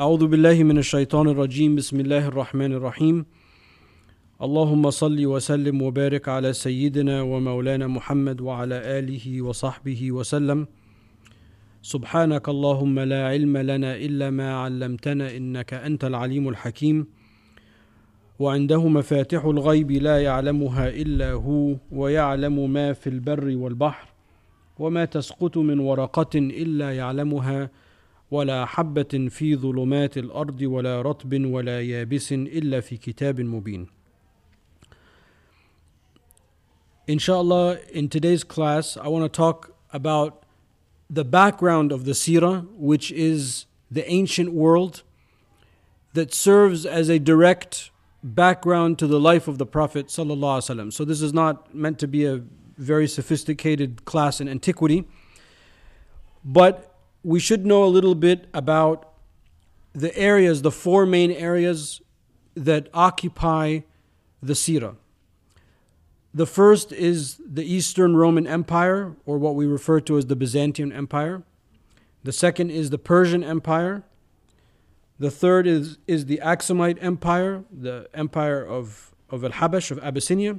أعوذ بالله من الشيطان الرجيم. بسم الله الرحمن الرحيم. اللهم صل وسلم وبارك على سيدنا ومولانا محمد وعلى آله وصحبه وسلم. سبحانك اللهم لا علم لنا إلا ما علمتنا إنك أنت العليم الحكيم. وعنده مفاتح الغيب لا يعلمها إلا هو ويعلم ما في البر والبحر وما تسقط من ورقة إلا يعلمها. ولا حبة في ظلمات الأرض ولا رطب ولا يابس إلا في كتاب مبين. Inshallah, in today's class, I want to talk about the background of the Sirah, which is the ancient world that serves as a direct background to the life of the Prophet. So, this is not meant to be a very sophisticated class in antiquity, but we should know a little bit about the areas, the four main areas that occupy the Sirah. The first is the Eastern Roman Empire, or what we refer to as the Byzantine Empire. The second is the Persian Empire. The third is, is the Aksumite Empire, the empire of, of Al Habash, of Abyssinia.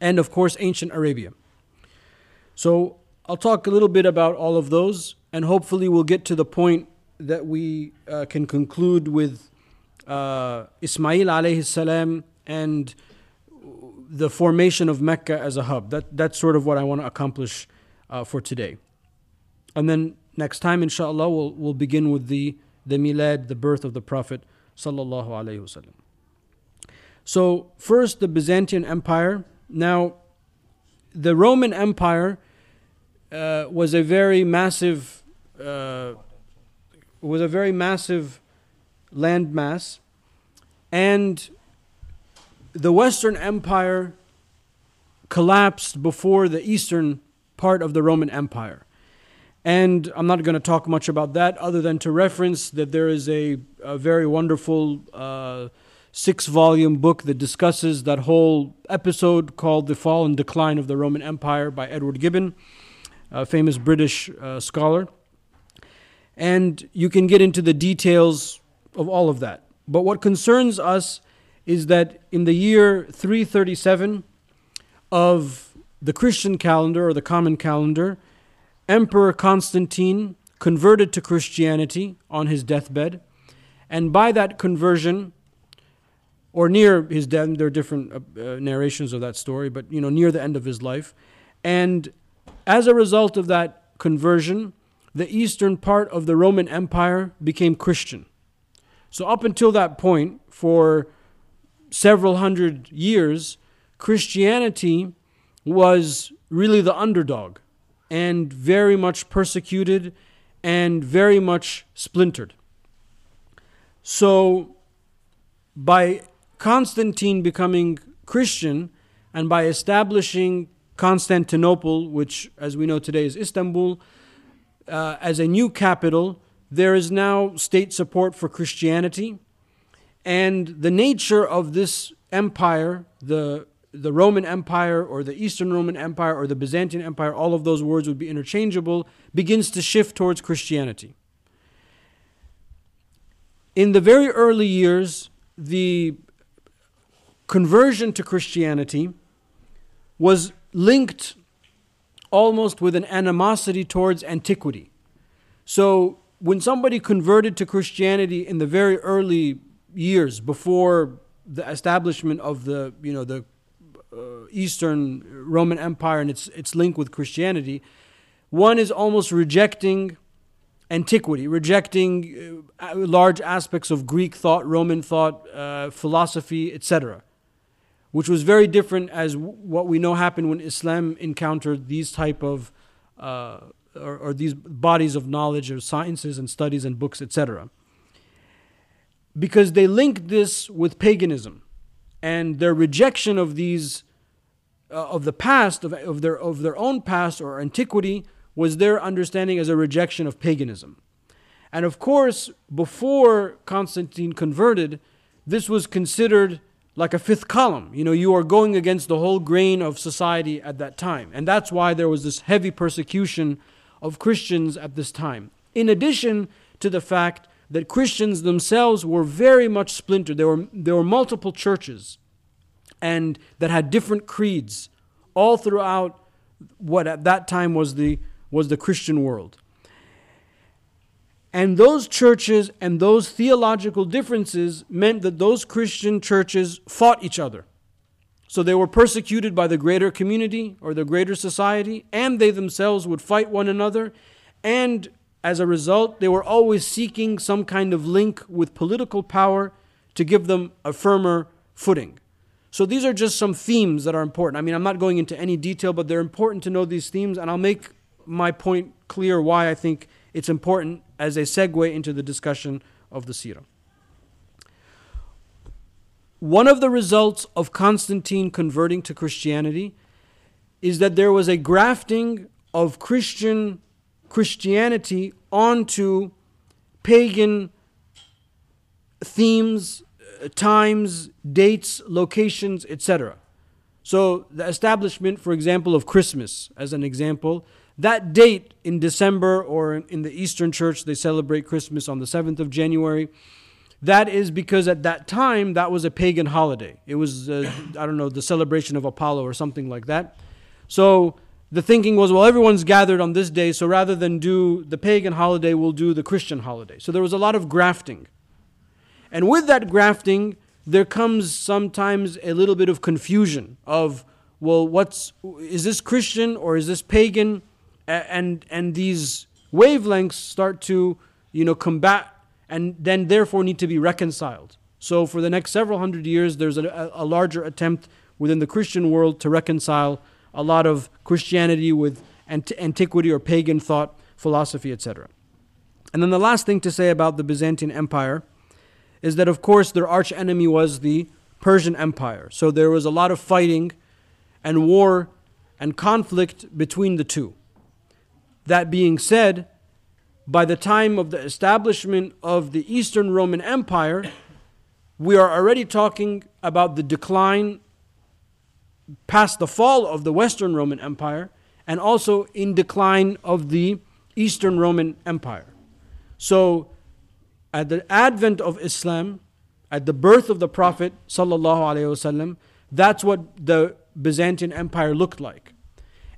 And of course, ancient Arabia. So I'll talk a little bit about all of those and hopefully we'll get to the point that we uh, can conclude with uh, Ismail alayhi salam and the formation of Mecca as a hub. That, that's sort of what I want to accomplish uh, for today. And then next time, inshallah, we'll, we'll begin with the, the milad, the birth of the Prophet sallallahu alaihi wasallam. So first, the Byzantine Empire. Now, the Roman Empire uh, was a very massive uh, was a very massive landmass, and the Western Empire collapsed before the Eastern part of the Roman Empire. And I'm not going to talk much about that other than to reference that there is a, a very wonderful uh, six volume book that discusses that whole episode called The Fall and Decline of the Roman Empire by Edward Gibbon, a famous British uh, scholar and you can get into the details of all of that. But what concerns us is that in the year 337 of the Christian calendar or the common calendar, Emperor Constantine converted to Christianity on his deathbed. And by that conversion, or near his death, there are different uh, uh, narrations of that story, but you know, near the end of his life. And as a result of that conversion, the eastern part of the Roman Empire became Christian. So, up until that point, for several hundred years, Christianity was really the underdog and very much persecuted and very much splintered. So, by Constantine becoming Christian and by establishing Constantinople, which, as we know today, is Istanbul, uh, as a new capital, there is now state support for Christianity. And the nature of this empire, the, the Roman Empire or the Eastern Roman Empire or the Byzantine Empire, all of those words would be interchangeable, begins to shift towards Christianity. In the very early years, the conversion to Christianity was linked almost with an animosity towards antiquity. So when somebody converted to Christianity in the very early years before the establishment of the you know the uh, Eastern Roman Empire and its its link with Christianity, one is almost rejecting antiquity, rejecting uh, large aspects of Greek thought, Roman thought, uh, philosophy, etc which was very different as what we know happened when Islam encountered these type of uh, or, or, these bodies of knowledge or sciences and studies and books, etc. Because they linked this with paganism, and their rejection of these uh, of the past of, of their of their own past or antiquity was their understanding as a rejection of paganism. And of course, before Constantine converted, this was considered like a fifth column. You know, you are going against the whole grain of society at that time. And that's why there was this heavy persecution of Christians at this time. In addition to the fact that Christians themselves were very much splintered. There were, there were multiple churches and that had different creeds all throughout what at that time was the, was the Christian world. And those churches and those theological differences meant that those Christian churches fought each other. So they were persecuted by the greater community or the greater society, and they themselves would fight one another. And as a result, they were always seeking some kind of link with political power to give them a firmer footing. So these are just some themes that are important. I mean, I'm not going into any detail, but they're important to know these themes, and I'll make my point clear why I think it's important as a segue into the discussion of the Sirah. One of the results of Constantine converting to Christianity is that there was a grafting of Christian Christianity onto pagan themes, uh, times, dates, locations, etc. So the establishment, for example, of Christmas, as an example, that date in December or in the Eastern Church, they celebrate Christmas on the 7th of January. That is because at that time, that was a pagan holiday. It was, uh, I don't know, the celebration of Apollo or something like that. So the thinking was, well, everyone's gathered on this day, so rather than do the pagan holiday, we'll do the Christian holiday. So there was a lot of grafting. And with that grafting, there comes sometimes a little bit of confusion of, well, what's, is this Christian or is this pagan? And, and these wavelengths start to, you know, combat and then therefore need to be reconciled. So, for the next several hundred years, there's a, a, larger attempt within the Christian world to reconcile a lot of Christianity with ant- antiquity or pagan thought, philosophy, etc. And then the last thing to say about the Byzantine Empire is that, of course, their arch enemy was the Persian Empire. So, there was a lot of fighting and war and conflict between the two. That being said, by the time of the establishment of the Eastern Roman Empire, we are already talking about the decline past the fall of the Western Roman Empire and also in decline of the Eastern Roman Empire. So, at the advent of Islam, at the birth of the Prophet sallallahu that's what the Byzantine Empire looked like.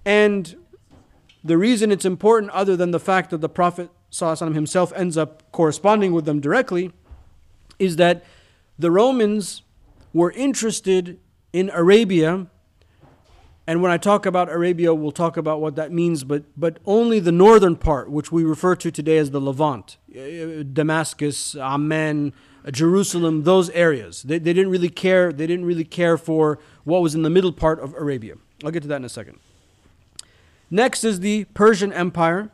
And the reason it's important, other than the fact that the Prophet himself ends up corresponding with them directly, is that the Romans were interested in Arabia. And when I talk about Arabia, we'll talk about what that means, but, but only the northern part, which we refer to today as the Levant, uh, Damascus, Amman, Jerusalem, those areas. They, they didn't really care. They didn't really care for what was in the middle part of Arabia. I'll get to that in a second. Next is the Persian Empire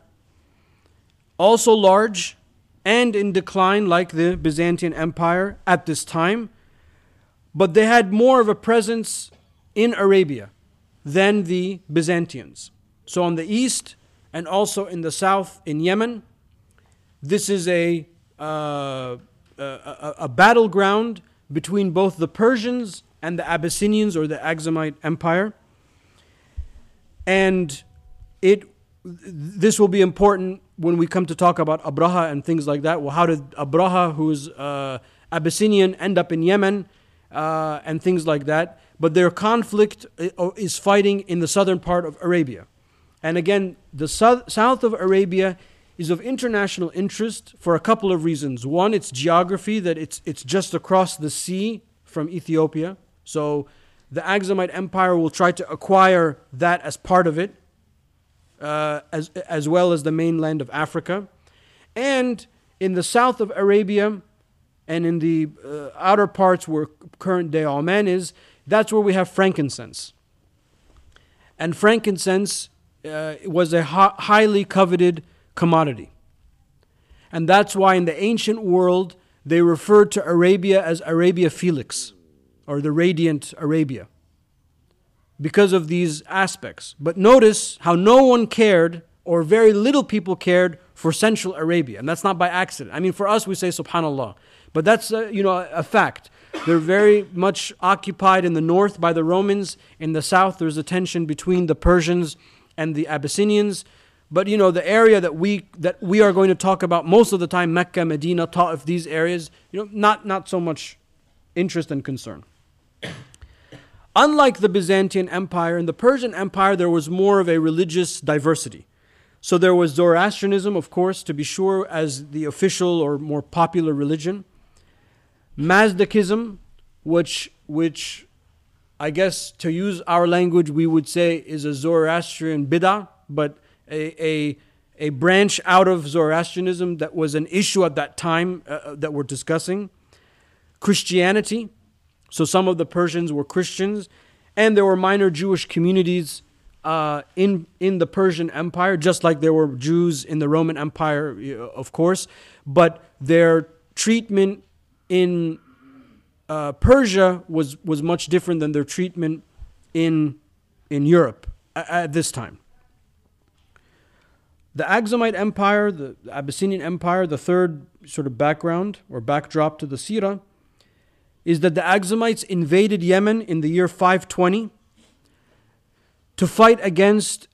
also large and in decline like the Byzantine Empire at this time, but they had more of a presence in Arabia than the Byzantians. So on the east and also in the south in Yemen, this is a, uh, a, a battleground between both the Persians and the Abyssinians or the Aksumite Empire. And it this will be important when we come to talk about Abraha and things like that. Well, how did Abraha, who's uh, Abyssinian, end up in Yemen uh, and things like that? But their conflict uh, is fighting in the southern part of Arabia. And again, the south, south of Arabia is of international interest for a couple of reasons. One, its geography, that it's, it's just across the sea from Ethiopia. So the Aksumite Empire will try to acquire that as part of it uh, as, as well as the mainland of Africa. And in the south of Arabia and in the uh, outer parts where current day Oman is, that's where we have frankincense. And frankincense uh, was a hi- highly coveted commodity. And that's why in the ancient world they referred to Arabia as Arabia Felix or the radiant Arabia because of these aspects. But notice how no one cared, or very little people cared, for Central Arabia. And that's not by accident. I mean, for us, we say subhanAllah. But that's, uh, you know, a fact. They're very much occupied in the north by the Romans. In the south, there's a tension between the Persians and the Abyssinians. But you know, the area that we that we are going to talk about most of the time, Mecca, Medina, Ta'if, these areas, you know, not not so much interest and concern. Unlike the Byzantine Empire, in the Persian Empire, there was more of a religious diversity. So there was Zoroastrianism, of course, to be sure, as the official or more popular religion. Mazdakism, which which I guess to use our language we would say is a Zoroastrian bid'ah, but a, a, a branch out of Zoroastrianism that was an issue at that time uh, uh, that we're discussing. Christianity, so some of the Persians were Christians, and there were minor Jewish communities uh, in in the Persian Empire, just like there were Jews in the Roman Empire, of course. But their treatment in uh, Persia was was much different than their treatment in in Europe at, at this time. The Aksumite Empire, the Abyssinian Empire, the third sort of background or backdrop to the Sirah, is that the Aksumites invaded Yemen in the year 520 to fight against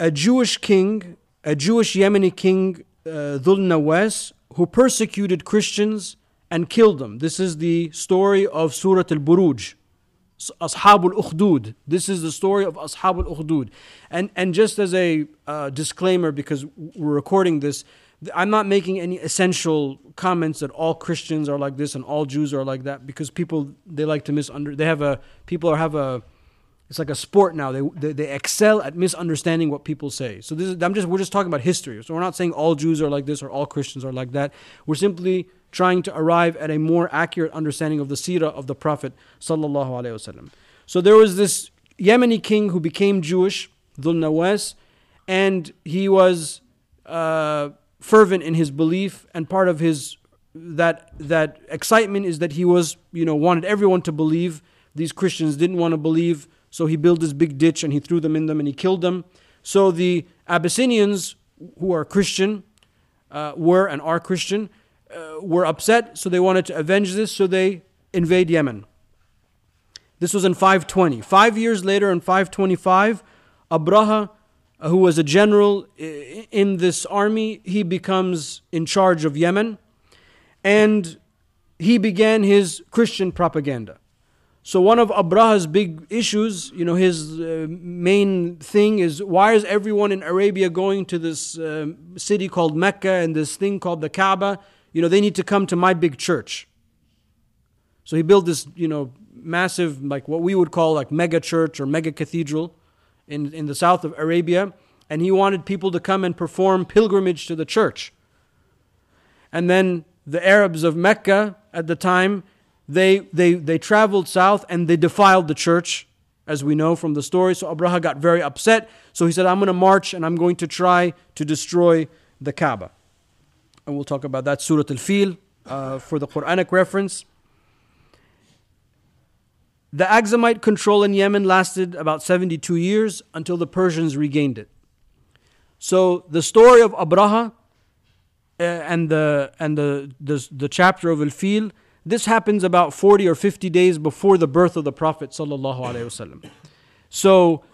a Jewish king, a Jewish Yemeni king, uh, Nawas, who persecuted Christians and killed them. This is the story of Surah Al Buruj. Ashabul Ukhdud. This is the story of Ashabul Ukhdud. And, and just as a uh, disclaimer, because we're recording this, I'm not making any essential comments that all Christians are like this and all Jews are like that, because people they like to misunder. They have a people are have a it's like a sport now. They, they, they excel at misunderstanding what people say. So this is, I'm just we're just talking about history. So we're not saying all Jews are like this or all Christians are like that. We're simply trying to arrive at a more accurate understanding of the seerah of the Prophet sallallahu alaihi wasallam. So there was this Yemeni king who became Jewish, Dhul Nawas, and he was uh, fervent in his belief, and part of his that that excitement is that he was you know wanted everyone to believe. These Christians didn't want to believe, so he built this big ditch and he threw them in them and he killed them. So the Abyssinians, who are Christian, uh, were and are Christian, uh, were upset, so they wanted to avenge this, so they invade Yemen. This was in 520. Five years later, in 525, Abraha, who was a general in this army, he becomes in charge of Yemen and he began his Christian propaganda. So one of Abraha's big issues, you know, his uh, main thing is why is everyone in Arabia going to this uh, city called Mecca and this thing called the Kaaba? You know, they need to come to my big church. So he built this, you know, massive, like what we would call like mega church or mega cathedral in, in the south of Arabia. And he wanted people to come and perform pilgrimage to the church. And then the Arabs of Mecca at the time they, they, they traveled south and they defiled the church, as we know from the story. So Abraha got very upset. So he said, I'm going to march and I'm going to try to destroy the Kaaba. And we'll talk about that, Surah Al Fil, uh, for the Quranic reference. The Aksumite control in Yemen lasted about 72 years until the Persians regained it. So the story of Abraha uh, and the and the, the the chapter of Al Fil this happens about 40 or 50 days before the birth of the Prophet sallallahu alaihi wasallam. So,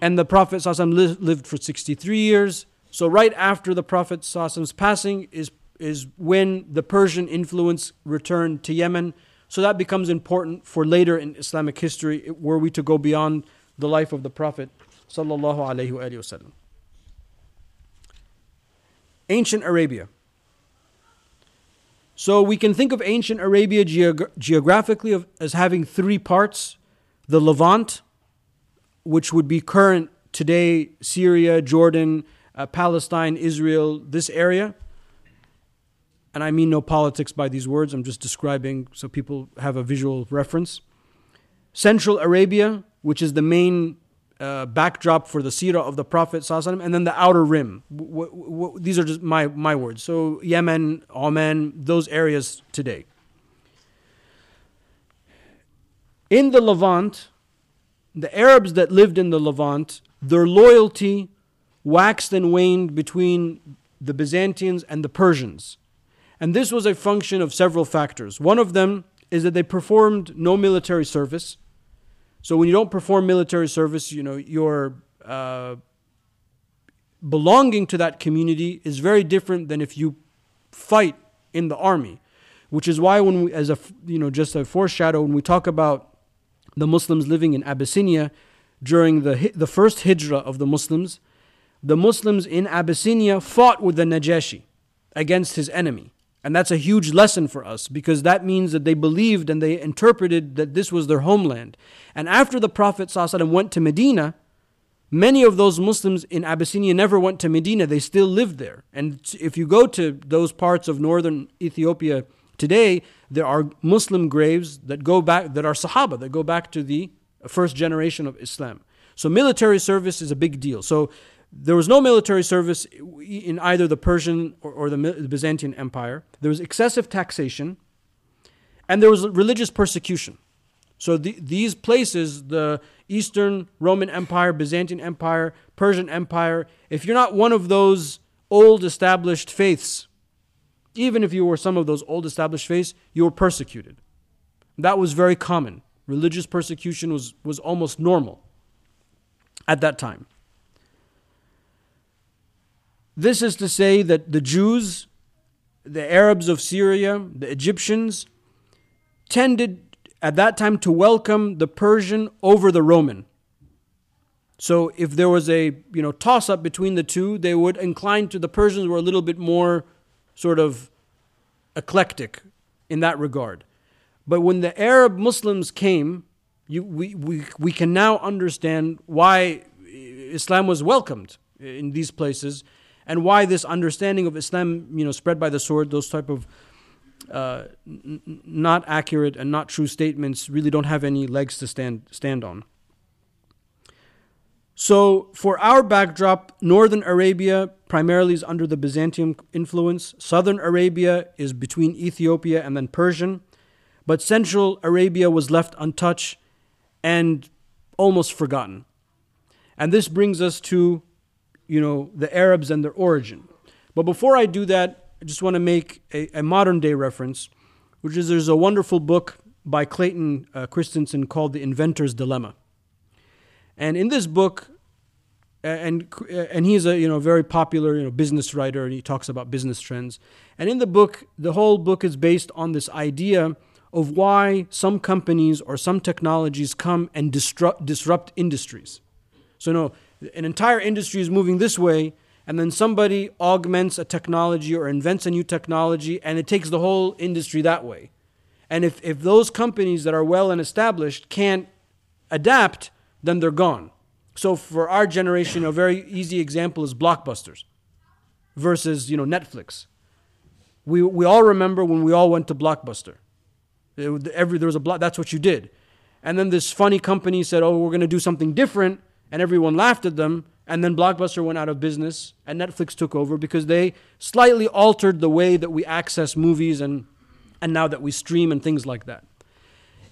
and the Prophet sallallahu lived for 63 years. So right after the Prophet sallallahu passing is is when the Persian influence returned to Yemen. So that becomes important for later in Islamic history, were we to go beyond the life of the Prophet sallallahu alaihi wasallam. Ancient Arabia. So we can think of ancient Arabia geog- geographically of, as having three parts the Levant, which would be current today Syria, Jordan, uh, Palestine, Israel, this area. And I mean no politics by these words, I'm just describing so people have a visual reference. Central Arabia, which is the main uh, backdrop for the seerah of the Prophet and then the outer rim. W- w- w- these are just my, my words. So Yemen, Oman, those areas today. In the Levant, the Arabs that lived in the Levant, their loyalty waxed and waned between the Byzantines and the Persians. And this was a function of several factors. One of them is that they performed no military service. So when you don't perform military service, you know, you're uh, belonging to that community is very different than if you fight in the army, which is why when we, as a you know just a foreshadow, when we talk about the Muslims living in Abyssinia during the the first hijrah of the Muslims, the Muslims in Abyssinia fought with the Najashi against his enemy. And that's a huge lesson for us because that means that they believed and they interpreted that this was their homeland. And after the Prophet ﷺ went to Medina, Many of those Muslims in Abyssinia never went to Medina, they still lived there. And if you go to those parts of northern Ethiopia today, there are Muslim graves that go back, that are Sahaba, that go back to the first generation of Islam. So military service is a big deal. So there was no military service in either the Persian or, or the Byzantine Empire. There was excessive taxation, and there was religious persecution. So the, these places, the Eastern Roman Empire, Byzantine Empire, Persian Empire, if you're not one of those old established faiths, even if you were some of those old established faiths, you were persecuted. That was very common. Religious persecution was, was almost normal at that time. This is to say that the Jews, the Arabs of Syria, the Egyptians, tended at that time to welcome the Persian over the Roman. So if there was a you know toss up between the two, they would incline to the Persians were a little bit more sort of eclectic in that regard. But when the Arab Muslims came, you, we, we, we can now understand why Islam was welcomed in these places and why this understanding of Islam, you know, spread by the sword, those type of uh, n- not accurate and not true statements really don't have any legs to stand stand on. So, for our backdrop, northern Arabia primarily is under the Byzantium influence. Southern Arabia is between Ethiopia and then Persian. But central Arabia was left untouched and almost forgotten. And this brings us to, you know, the Arabs and their origin. But before I do that, I just want to make a, a, modern day reference, which is there's a wonderful book by Clayton uh, Christensen called The Inventor's Dilemma. And in this book, and and he's a you know very popular you know business writer and he talks about business trends. And in the book, the whole book is based on this idea of why some companies or some technologies come and disrupt disrupt industries. So no, an entire industry is moving this way, and then somebody augments a technology or invents a new technology and it takes the whole industry that way. And if, if those companies that are well and established can't adapt, then they're gone. So for our generation, a very easy example is blockbusters versus you know Netflix. We, we all remember when we all went to Blockbuster. It, every, there was a block, that's what you did. And then this funny company said, oh, we're going to do something different. And everyone laughed at them. And then Blockbuster went out of business and Netflix took over because they slightly altered the way that we access movies and, and now that we stream and things like that.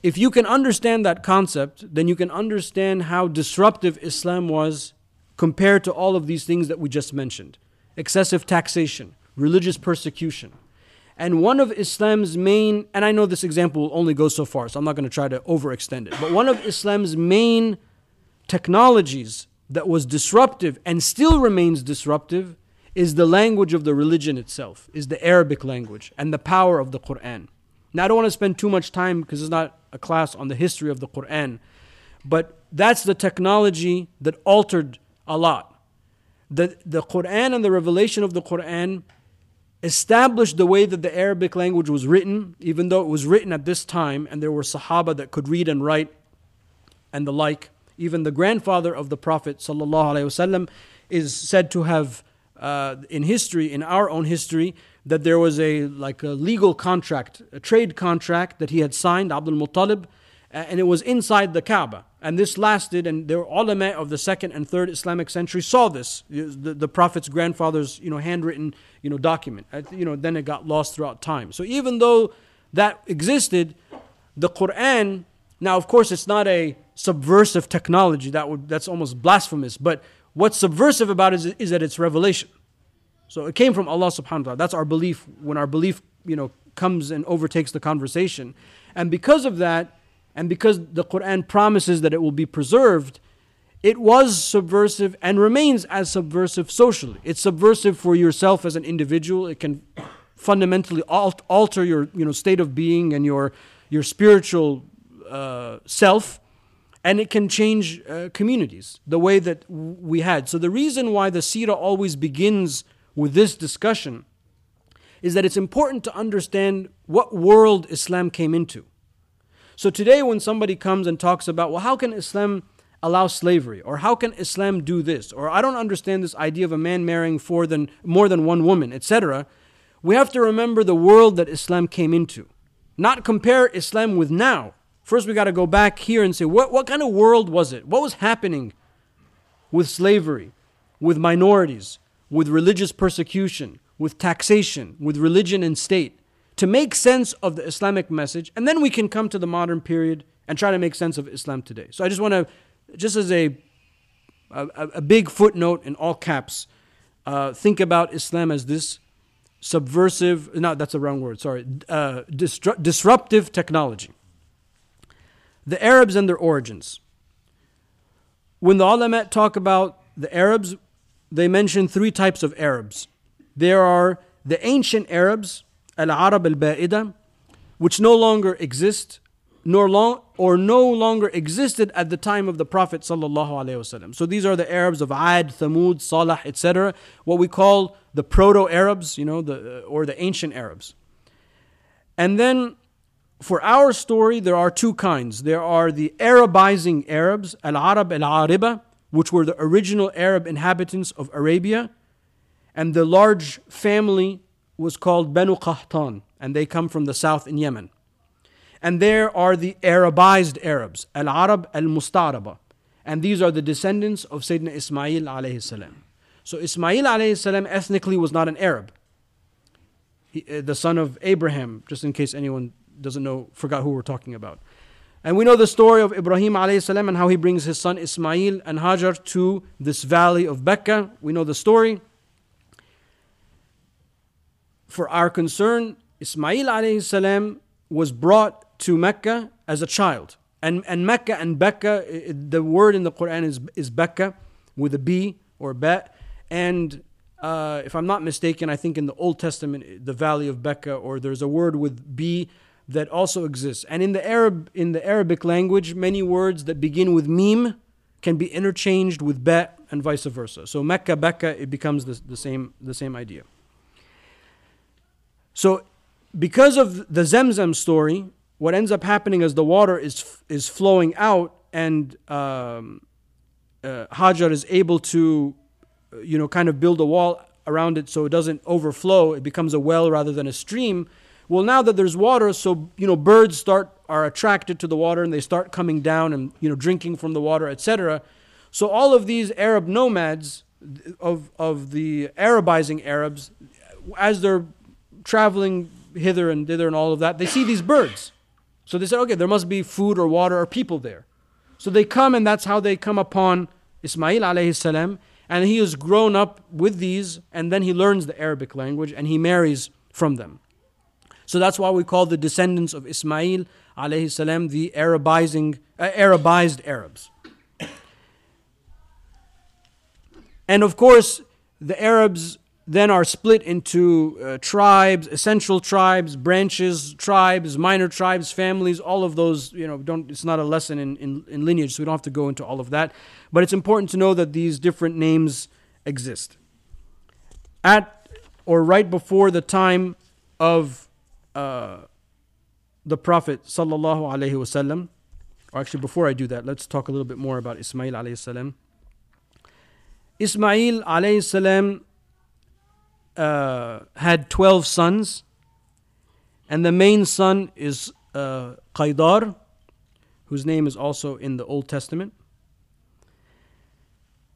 If you can understand that concept, then you can understand how disruptive Islam was compared to all of these things that we just mentioned excessive taxation, religious persecution. And one of Islam's main, and I know this example only goes so far, so I'm not going to try to overextend it, but one of Islam's main technologies that was disruptive and still remains disruptive is the language of the religion itself, is the Arabic language and the power of the Quran. Now, I don't want to spend too much time because it's not a class on the history of the Quran, but that's the technology that altered a lot. The, the Quran and the revelation of the Quran established the way that the Arabic language was written, even though it was written at this time and there were Sahaba that could read and write and the like even the grandfather of the Prophet وسلم, is said to have, uh, in history, in our own history, that there was a like a legal contract, a trade contract that he had signed, Abdul Muttalib, and it was inside the Kaaba. And this lasted, and the ulama of the second and third Islamic century saw this, the, the Prophet's grandfather's you know, handwritten you know, document. You know, then it got lost throughout time. So even though that existed, the Quran, now of course it's not a subversive technology. That would that's almost blasphemous. But what's subversive about it is, is that it's revelation. So it came from Allah subhanahu wa ta'ala. That's our belief when our belief, you know, comes and overtakes the conversation. And because of that, and because the Quran promises that it will be preserved, it was subversive and remains as subversive socially. It's subversive for yourself as an individual. It can fundamentally alter your you know state of being and your your spiritual uh, self, and it can change uh, communities the way that we had. So the reason why the Sira always begins with this discussion is that it's important to understand what world Islam came into. So today, when somebody comes and talks about, well, how can Islam allow slavery or how can islam do this or i don't understand this idea of a man marrying four than, more than one woman etc we have to remember the world that islam came into not compare islam with now first we got to go back here and say what, what kind of world was it? What was happening with slavery with minorities with religious persecution with taxation with religion and state? To make sense of the islamic message and then we can come to the modern period and try to make sense of islam today. So i just want to just as a, a, a big footnote in all caps, uh, think about Islam as this subversive, no, that's the wrong word, sorry, uh, disruptive technology. The Arabs and their origins. When the ulama talk about the Arabs, they mention three types of Arabs. There are the ancient Arabs, Al Arab al Ba'ida, which no longer exist nor long or no longer existed at the time of the Prophet sallallahu So these are the Arabs of Ad, Thamud, Salah, etc. What we call the Proto-Arabs, you know, the or the ancient Arabs. And then for our story, there are two kinds. There are the Arabizing Arabs, Al-Arab al-Ariba, which were the original Arab inhabitants of Arabia, and the large family was called Banu Qahtan, and they come from the south in Yemen. And there are the Arabized Arabs, Al Arab al Mustaraba. And these are the descendants of Sayyidina Ismail alayhi salam. So Ismail alayhi salam ethnically was not an Arab. He, uh, the son of Abraham, just in case anyone doesn't know, forgot who we're talking about. And we know the story of Ibrahim salam and how he brings his son Ismail and Hajar to this valley of Becca. We know the story. For our concern, Ismail salam was brought to Mecca as a child. And, and Mecca and Becca, the word in the Quran is, is Becca with a B or Bet. And uh, if I'm not mistaken, I think in the Old Testament, the Valley of Becca, or there's a word with B that also exists. And in the Arab, in the Arabic language, many words that begin with mim can be interchanged with bet and vice versa. So Mecca, Becca, it becomes the, the same the same idea. So because of the Zemzem story, what ends up happening is the water is is flowing out, and um, uh, Hajar is able to, you know, kind of build a wall around it so it doesn't overflow. It becomes a well rather than a stream. Well, now that there's water, so you know, birds start are attracted to the water and they start coming down and you know drinking from the water, etc. So all of these Arab nomads of of the Arabizing Arabs, as they're traveling hither and thither and all of that, they see these birds. So they said, okay, there must be food or water or people there. So they come, and that's how they come upon Ismail alayhi salam. And he is grown up with these, and then he learns the Arabic language and he marries from them. So that's why we call the descendants of Ismail alayhi salam the Arabizing, uh, Arabized Arabs. And of course, the Arabs then are split into uh, tribes, essential tribes, branches, tribes, minor tribes, families, all of those, you know, don't, it's not a lesson in, in, in, lineage, so we don't have to go into all of that. But it's important to know that these different names exist. At or right before the time of the Prophet sallallahu alaihi wasallam, or actually before I do that, let's talk a little bit more about Ismail alayhi salam. Ismail alayhi salam uh, had 12 sons, and the main son is uh, Qaidar, whose name is also in the Old Testament.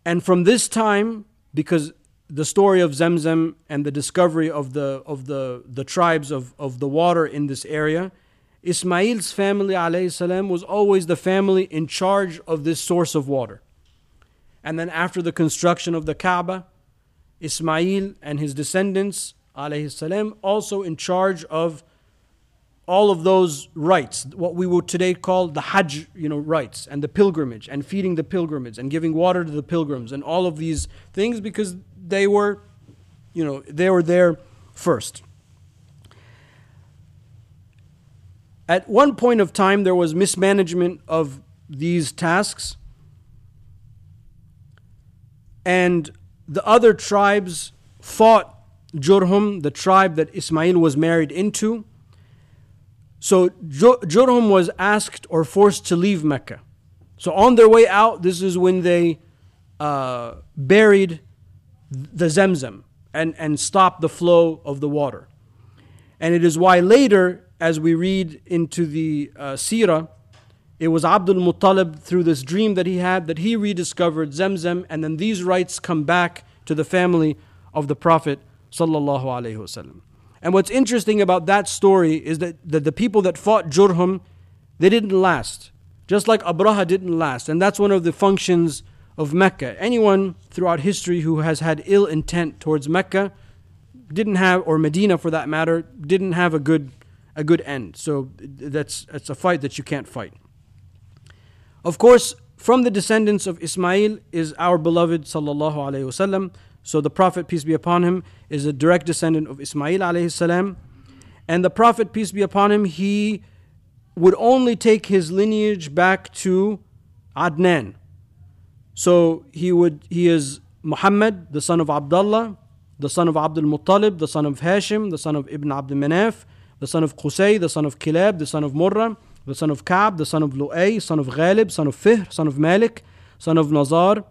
And from this time, because the story of Zemzem and the discovery of the of the, the tribes of, of the water in this area, Ismail's family salam, was always the family in charge of this source of water. And then after the construction of the Kaaba, Ismail and his descendants, salam, also in charge of all of those rites, what we would today call the Hajj, you know, rites, and the pilgrimage, and feeding the pilgrims, and giving water to the pilgrims, and all of these things because they were, you know, they were there first. At one point of time, there was mismanagement of these tasks, and the other tribes fought Jurhum, the tribe that Ismail was married into. So Jurhum was asked or forced to leave Mecca. So on their way out, this is when they uh, buried the Zemzem and, and stopped the flow of the water. And it is why later, as we read into the uh, Sirah, it was Abdul Muttalib through this dream that he had that he rediscovered Zemzem, and then these rights come back to the family of the Prophet. And what's interesting about that story is that, that the people that fought Jurhum, they didn't last. Just like Abraha didn't last. And that's one of the functions of Mecca. Anyone throughout history who has had ill intent towards Mecca didn't have, or Medina for that matter, didn't have a good, a good end. So that's, that's a fight that you can't fight. Of course, from the descendants of Ismail is our beloved sallallahu alaihi wasallam. So the Prophet, peace be upon him, is a direct descendant of Ismail alayhi salam. And the Prophet, peace be upon him, he would only take his lineage back to Adnan. So he would he is Muhammad, the son of Abdullah, the son of Abdul Muttalib, the son of Hashim, the son of Ibn Abd Manaf, the son of Qusay, the son of Kilab, the son of Murrah, the son of Ka'b, the son of Lu'ay, son of Ghalib, son of Fihr, son of Malik, son of Nazar,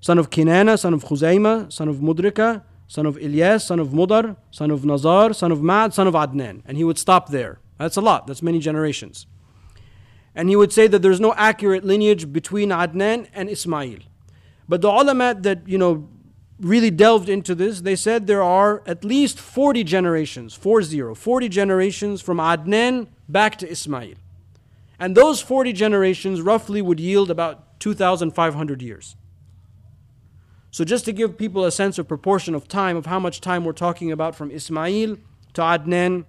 son of Kinana, son of Khuzaima, son of Mudrika, son of Ilyas, son of Mudar, son of Nazar, son of Ma'ad, son of Adnan. And he would stop there. That's a lot, that's many generations. And he would say that there's no accurate lineage between Adnan and Ismail. But the ulama that, you know, really delved into this, they said there are at least 40 generations, 40, 40 generations from Adnan back to Ismail. And those 40 generations roughly would yield about 2,500 years. So, just to give people a sense of proportion of time, of how much time we're talking about from Ismail to Adnan,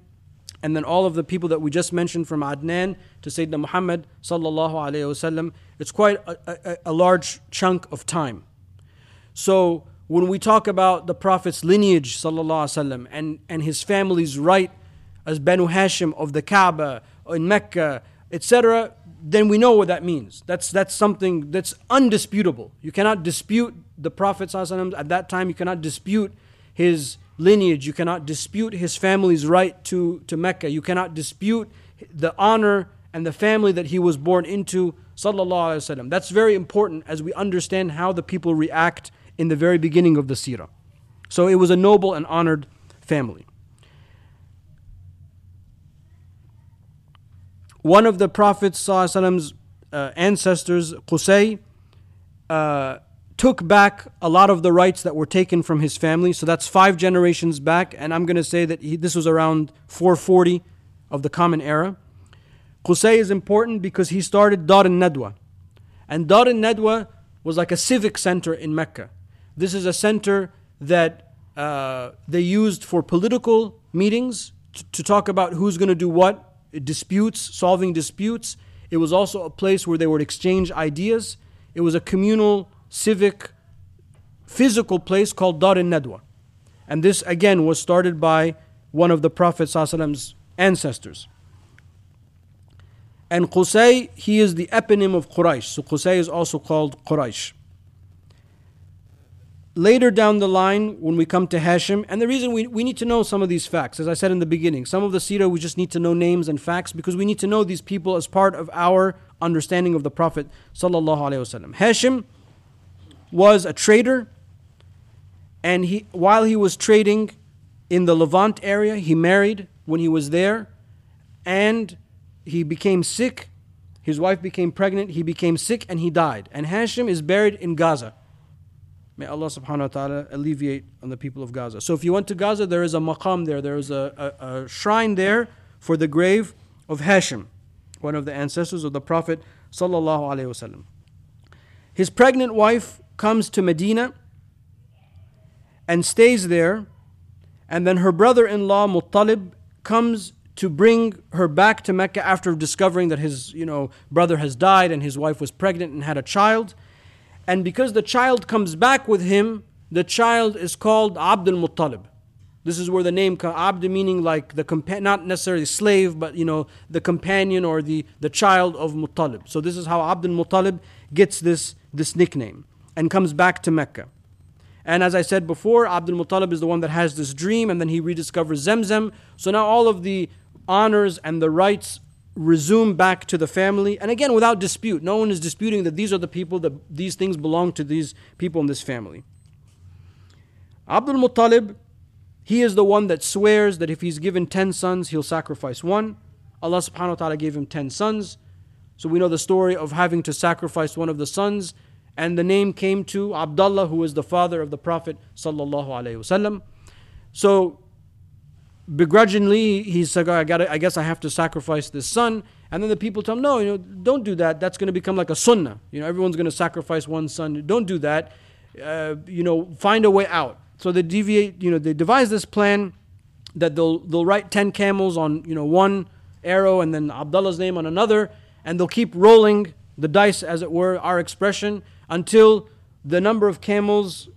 and then all of the people that we just mentioned from Adnan to Sayyidina Muhammad sallallahu alayhi wasallam, it's quite a, a, a large chunk of time. So, when we talk about the Prophet's lineage sallallahu alayhi wasallam and, and his family's right as Banu Hashim of the Kaaba in Mecca, etc., then we know what that means. That's, that's something that's undisputable. You cannot dispute the Prophet sallallahu alayhi wasallam at that time, you cannot dispute his lineage, you cannot dispute his family's right to, to Mecca, you cannot dispute the honor and the family that he was born into. Sallallahu That's very important as we understand how the people react in the very beginning of the seerah. So it was a noble and honored family. one of the Prophet's uh, ancestors, Qusay, uh, took back a lot of the rights that were taken from his family. So that's five generations back. And I'm going to say that he, this was around 440 of the Common Era. Qusay is important because he started Dar al-Nadwa. And Dar al-Nadwa was like a civic center in Mecca. This is a center that uh, they used for political meetings to, to talk about who's going to do what disputes, solving disputes. It was also a place where they would exchange ideas. It was a communal, civic, physical place called Dar Nadwa. And this again was started by one of the Prophet's ancestors. And Qusay, he is the eponym of Quraysh. So Qusay is also called Quraysh later down the line when we come to Hashim, and the reason we, we need to know some of these facts, as I said in the beginning, some of the Sirah we just need to know names and facts because we need to know these people as part of our understanding of the Prophet. Sallallahu Alaihi Wasallam. Hashim was a trader, and he while he was trading in the Levant area, he married when he was there, and he became sick. His wife became pregnant, he became sick, and he died. And Hashim is buried in Gaza. May Allah subhanahu wa ta'ala alleviate on the people of Gaza. So if you went to Gaza, there is a maqam there, there is a, a, a shrine there for the grave of Hashim, one of the ancestors of the Prophet sallallahu alaihi wasallam. His pregnant wife comes to Medina and stays there, and then her brother-in-law Muttalib comes to bring her back to Mecca after discovering that his you know brother has died and his wife was pregnant and had a child. And because the child comes back with him, the child is called Abdul Muttalib. This is where the name Abd meaning like the compa- not necessarily slave, but you know the companion or the, the child of Muttalib. So this is how Abdul Muttalib gets this this nickname and comes back to Mecca. And as I said before, Abdul Muttalib is the one that has this dream, and then he rediscovers Zemzem. So now all of the honors and the rights resume back to the family. And again, without dispute. No one is disputing that these are the people, that these things belong to these people in this family. Abdul Muttalib, he is the one that swears that if he's given 10 sons, he'll sacrifice one. Allah subhanahu wa ta'ala gave him 10 sons. So we know the story of having to sacrifice one of the sons. And the name came to Abdullah, who is the father of the Prophet sallallahu alaihi wasallam. So begrudgingly, he's like, I, gotta, I guess I have to sacrifice this son. And then the people tell him, no, you know, don't do that. That's going to become like a sunnah. You know, everyone's going to sacrifice one son. Don't do that. Uh, you know, find a way out. So they deviate, you know, they devise this plan that they'll, they'll write 10 camels on, you know, one arrow and then Abdullah's name on another. And they'll keep rolling the dice, as it were, our expression, until the number of camels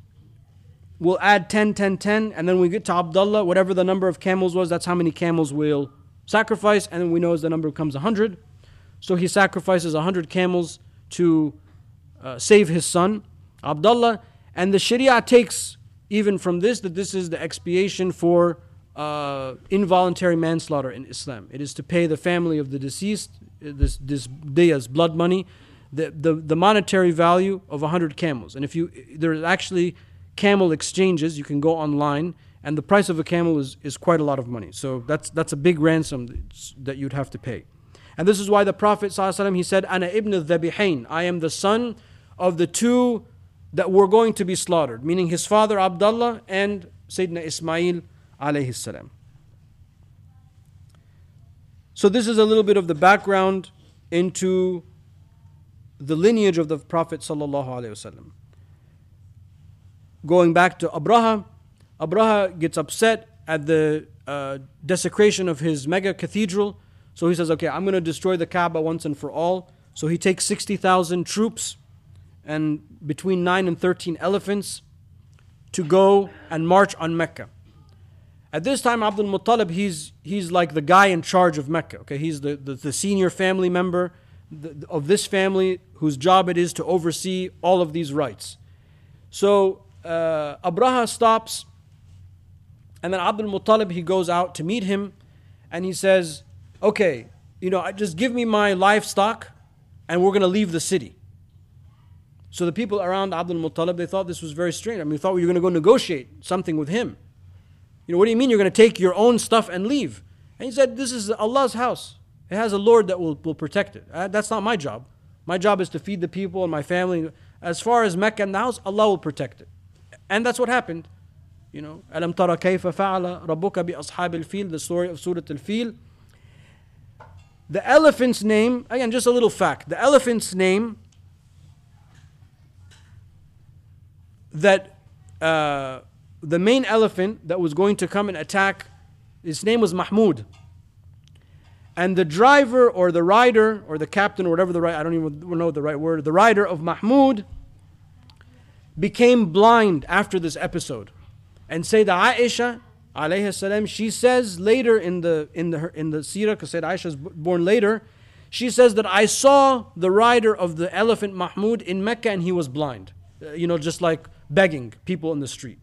we'll add 10, 10, 10, and then we get to Abdullah, whatever the number of camels was, that's how many camels we'll sacrifice, and then we know as the number becomes 100. So he sacrifices 100 camels to uh, save his son, Abdullah, and the Sharia takes even from this that this is the expiation for uh, involuntary manslaughter in Islam. It is to pay the family of the deceased this this diyas, blood money, the, the, the monetary value of 100 camels. And if you, there's actually camel exchanges. You can go online, and the price of a camel is, is quite a lot of money. So that's, that's a big ransom that you'd have to pay. And this is why the Prophet ﷺ, he said, Ana ibn al I am the son of the two that were going to be slaughtered, meaning his father Abdullah and Sayyidina Ismail alayhi salam. So this is a little bit of the background into the lineage of the Prophet wasallam going back to Abraha, Abraha gets upset at the uh, desecration of his mega cathedral. So he says, okay, I'm going to destroy the Kaaba once and for all. So he takes 60,000 troops and between 9 and 13 elephants to go and march on Mecca. At this time, Abdul Muttalib, he's, he's like the guy in charge of Mecca. Okay, he's the, the, the senior family member of this family whose job it is to oversee all of these rights. So uh, Abraha stops, and then Abdul Muttalib he goes out to meet him, and he says, "Okay, you know, just give me my livestock, and we're going to leave the city." So the people around Abdul Muttalib they thought this was very strange. I mean, they thought we were going to go negotiate something with him. You know, what do you mean you're going to take your own stuff and leave? And he said, "This is Allah's house. It has a Lord that will, will protect it. Uh, that's not my job. My job is to feed the people and my family. As far as Mecca and the house, Allah will protect it." And that's what happened. You know, ألم ترى كيف فعل ربك بأصحاب الفيل, the story of Surah Al-Fil. The elephant's name, again, just a little fact. The elephant's name that uh, the main elephant that was going to come and attack, his name was Mahmud. And the driver or the rider or the captain or whatever the right, I don't even know the right word, the rider of Mahmud became blind after this episode. And Sayyidah Aisha, alayhi salam, she says later in the in the in the seerah, because Sayyidah Aisha is born later, she says that I saw the rider of the elephant Mahmud in Mecca and he was blind. Uh, you know, just like begging people in the street.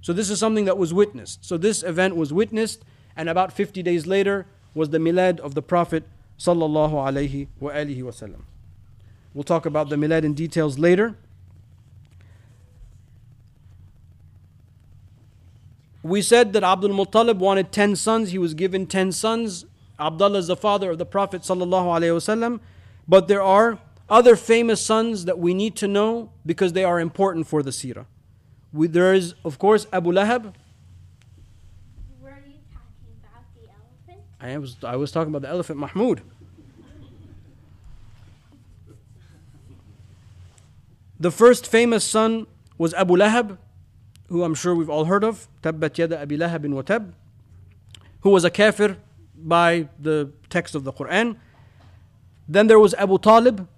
So this is something that was witnessed. So this event was witnessed, and about 50 days later was the milad of the Prophet sallallahu alaihi wasallam. We'll talk about the milad in details later. We said that Abdul Muttalib wanted 10 sons. He was given 10 sons. Abdullah is the father of the Prophet ﷺ. But there are other famous sons that we need to know because they are important for the seerah. We, there is, of course, Abu Lahab. Were you talking about the elephant? I was, I was talking about the elephant Mahmud. The first famous son was Abu Lahab who I'm sure we've all heard of, Tabbat Yada Abi Lahab wa Tab, who was a kafir by the text of the Quran. Then there was Abu Talib.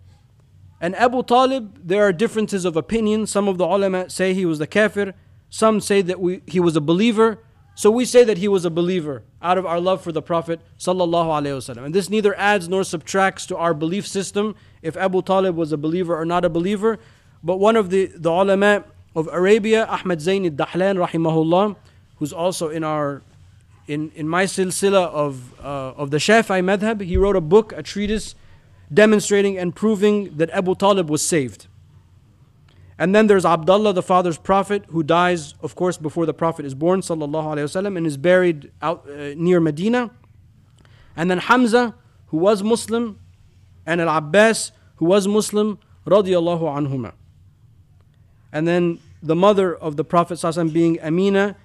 And Abu Talib, there are differences of opinion. Some of the ulama say he was the kafir. Some say that we, he was a believer. So we say that he was a believer out of our love for the Prophet sallallahu. And this neither adds nor subtracts to our belief system if Abu Talib was a believer or not a believer. But one of the, the ulama of Arabia, Ahmad Zain al-Dahlan rahimahullah, who's also in our in, in my silsila of, uh, of the Shafi'i madhab, he wrote a book, a treatise, demonstrating and proving that Abu Talib was saved. And then there's Abdullah, the father's prophet, who dies, of course, before the prophet is born, sallallahu alaihi wasallam, and is buried out uh, near Medina. And then Hamza, who was Muslim, and Al Abbas, who was Muslim, radiallahu anhuma. And then the mother of the Prophet sallallahu being Amina,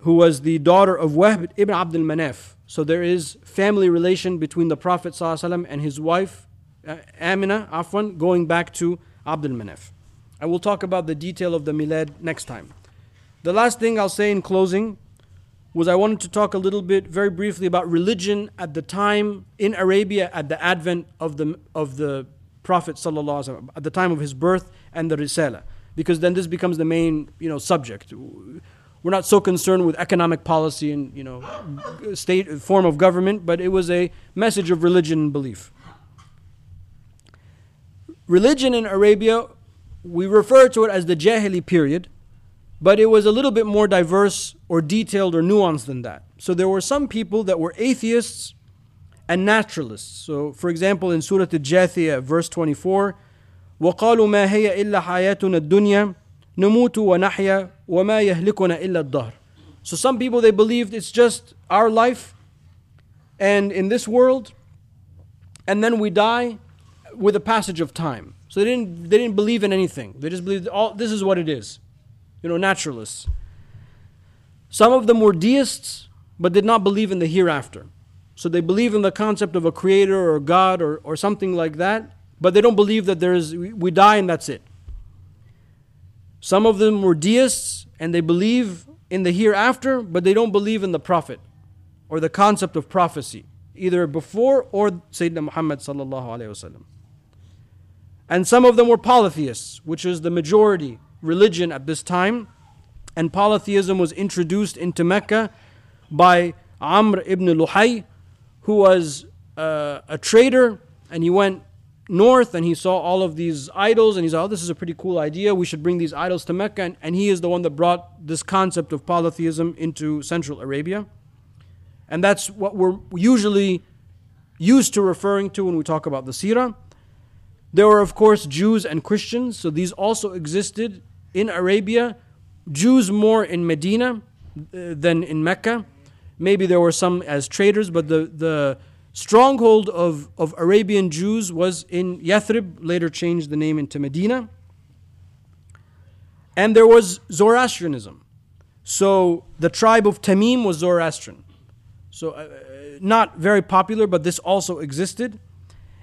who was the daughter of Wahb ibn Abdul Manaf. So there is family relation between the Prophet sallallahu and his wife, uh, Amina, Afwan, going back to Abdul Manaf. I will talk about the detail of the milad next time. The last thing I'll say in closing was I wanted to talk a little bit, very briefly, about religion at the time in Arabia at the advent of the of the Prophet sallallahu at the time of his birth and the Risala, because then this becomes the main you know subject. We're not so concerned with economic policy and you know state form of government, but it was a message of religion and belief. Religion in Arabia we refer to it as the Jahili period, but it was a little bit more diverse or detailed or nuanced than that. So there were some people that were atheists and naturalists. So, for example, in Surah Al-Jathiyah, verse 24, وقالوا ما هي إلا حياتنا الدنيا نموت ونحيا وما يهلكنا إلا الدهر. So some people they believed it's just our life and in this world and then we die with a passage of time. So they didn't, they didn't believe in anything. They just believed all this is what it is. You know, naturalists. Some of them were deists, but did not believe in the hereafter. So they believe in the concept of a creator or God or, or something like that, but they don't believe that there is we die and that's it. Some of them were deists and they believe in the hereafter, but they don't believe in the prophet or the concept of prophecy, either before or Sayyidina Muhammad sallallahu alaihi wasallam. And some of them were polytheists, which is the majority religion at this time. And polytheism was introduced into Mecca by Amr ibn Luhay, who was uh, a trader, and he went north and he saw all of these idols, and he said, Oh, this is a pretty cool idea. We should bring these idols to Mecca. And, and he is the one that brought this concept of polytheism into Central Arabia. And that's what we're usually used to referring to when we talk about the seerah. There were, of course, Jews and Christians, so these also existed in Arabia. Jews more in Medina uh, than in Mecca. Maybe there were some as traders, but the, the stronghold of, of Arabian Jews was in Yathrib, later changed the name into Medina. And there was Zoroastrianism. So the tribe of Tamim was Zoroastrian. So uh, not very popular, but this also existed.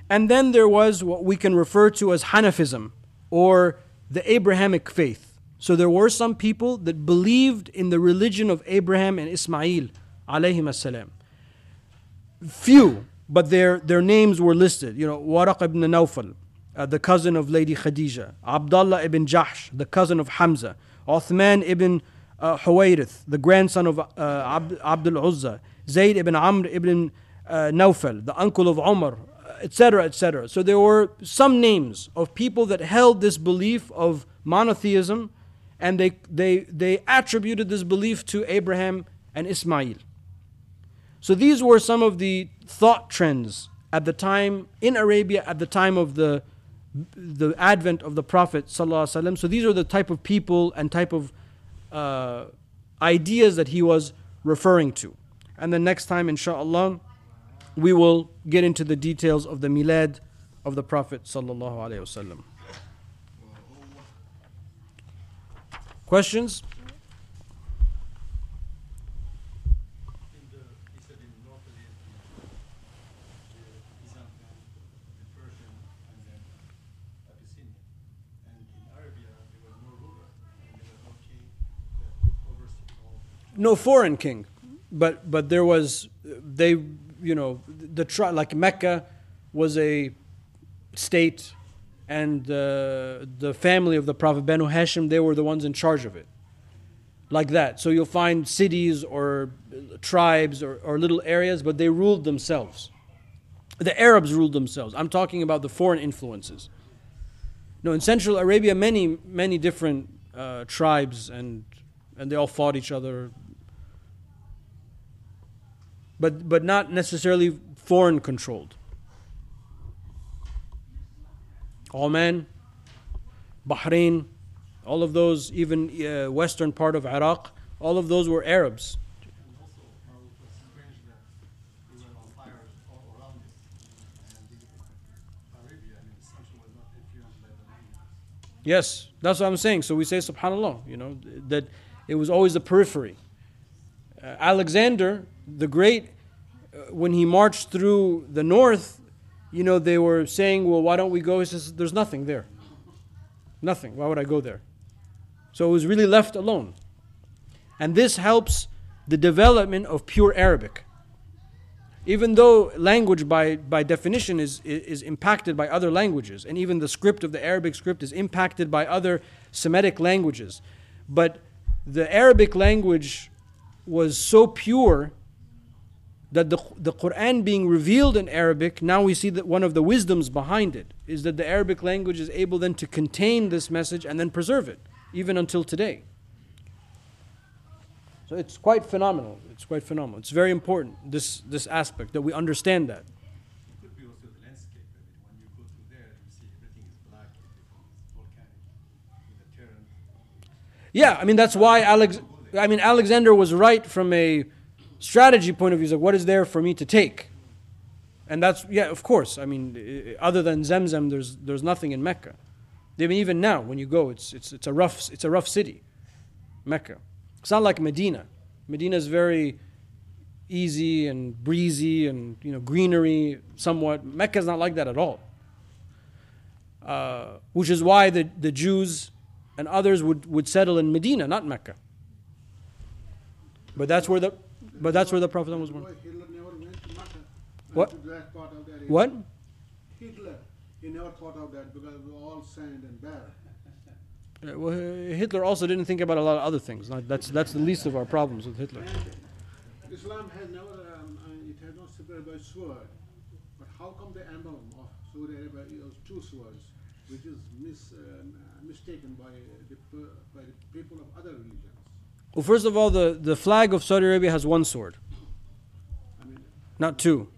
And then there was what we can refer to as Hanafism or the Abrahamic faith. So there were some people that believed in the religion of Abraham and Ismail. Few, but their, their names were listed. You know, Waraq ibn Nawfal, uh, the cousin of Lady Khadija, Abdullah ibn Jahsh, the cousin of Hamza, Uthman ibn uh, Huwayrith, the grandson of uh, Abd, Abdul Uzza, Zayd ibn Amr ibn uh, Nufayl, the uncle of Umar, etc., etc. So there were some names of people that held this belief of monotheism and they, they, they attributed this belief to Abraham and Ismail. So these were some of the thought trends at the time in Arabia at the time of the the advent of the Prophet. So these are the type of people and type of uh, ideas that he was referring to. And then next time, inshallah, we will get into the details of the milad of the Prophet sallallahu alaihi wasallam. Questions? no foreign king, but but there was they, you know, the tri- like Mecca was a state, and uh, the family of the Prophet Banu Hashim, they were the ones in charge of it. Like that. So you'll find cities or tribes or, or little areas, but they ruled themselves. The Arabs ruled themselves. I'm talking about the foreign influences. No, in Central Arabia, many, many different uh, tribes and, and they all fought each other. But, but not necessarily foreign controlled. Oman, Bahrain, all of those, even uh, western part of Iraq, all of those were Arabs. Yes, that's what I'm saying. So we say subhanallah, you know, that it was always the periphery. Uh, Alexander the Great, uh, when he marched through the north, you know, they were saying, well, why don't we go? He says, there's nothing there. Nothing. Why would I go there? So it was really left alone. And this helps the development of pure Arabic. Even though language by, by definition is, is impacted by other languages, and even the script of the Arabic script is impacted by other Semitic languages. But the Arabic language was so pure that the, the Quran being revealed in Arabic, now we see that one of the wisdoms behind it is that the Arabic language is able then to contain this message and then preserve it, even until today. So it's quite phenomenal. It's quite phenomenal. It's very important, this, this aspect, that we understand that. Yeah, I mean, that's why Alex, I mean, Alexander was right from a strategy point of view. He's like, what is there for me to take? And that's, yeah, of course. I mean, other than Zemzem, there's, there's nothing in Mecca. I mean, even now, when you go, it's, it's, it's, a rough, it's a rough city, Mecca. It's not like Medina. Medina is very easy and breezy and, you know, greenery somewhat. Mecca is not like that at all. Uh, which is why the, the Jews and others would, would settle in Medina, not Mecca. But that's where the, but that's where the Prophet was born. Hitler never went to Mecca. What? Part of that. What? Hitler, he never thought of that because it was all sand and bare. Uh, well, Hitler also didn't think about a lot of other things. That's, that's the least of our problems with Hitler. And Islam has never, um, uh, it has not separated by sword. But how come the emblem of Saudi Arabia is two swords, which is mis, uh, mistaken by the, by the people of other religions? Well, first of all, the, the flag of Saudi Arabia has one sword, not two.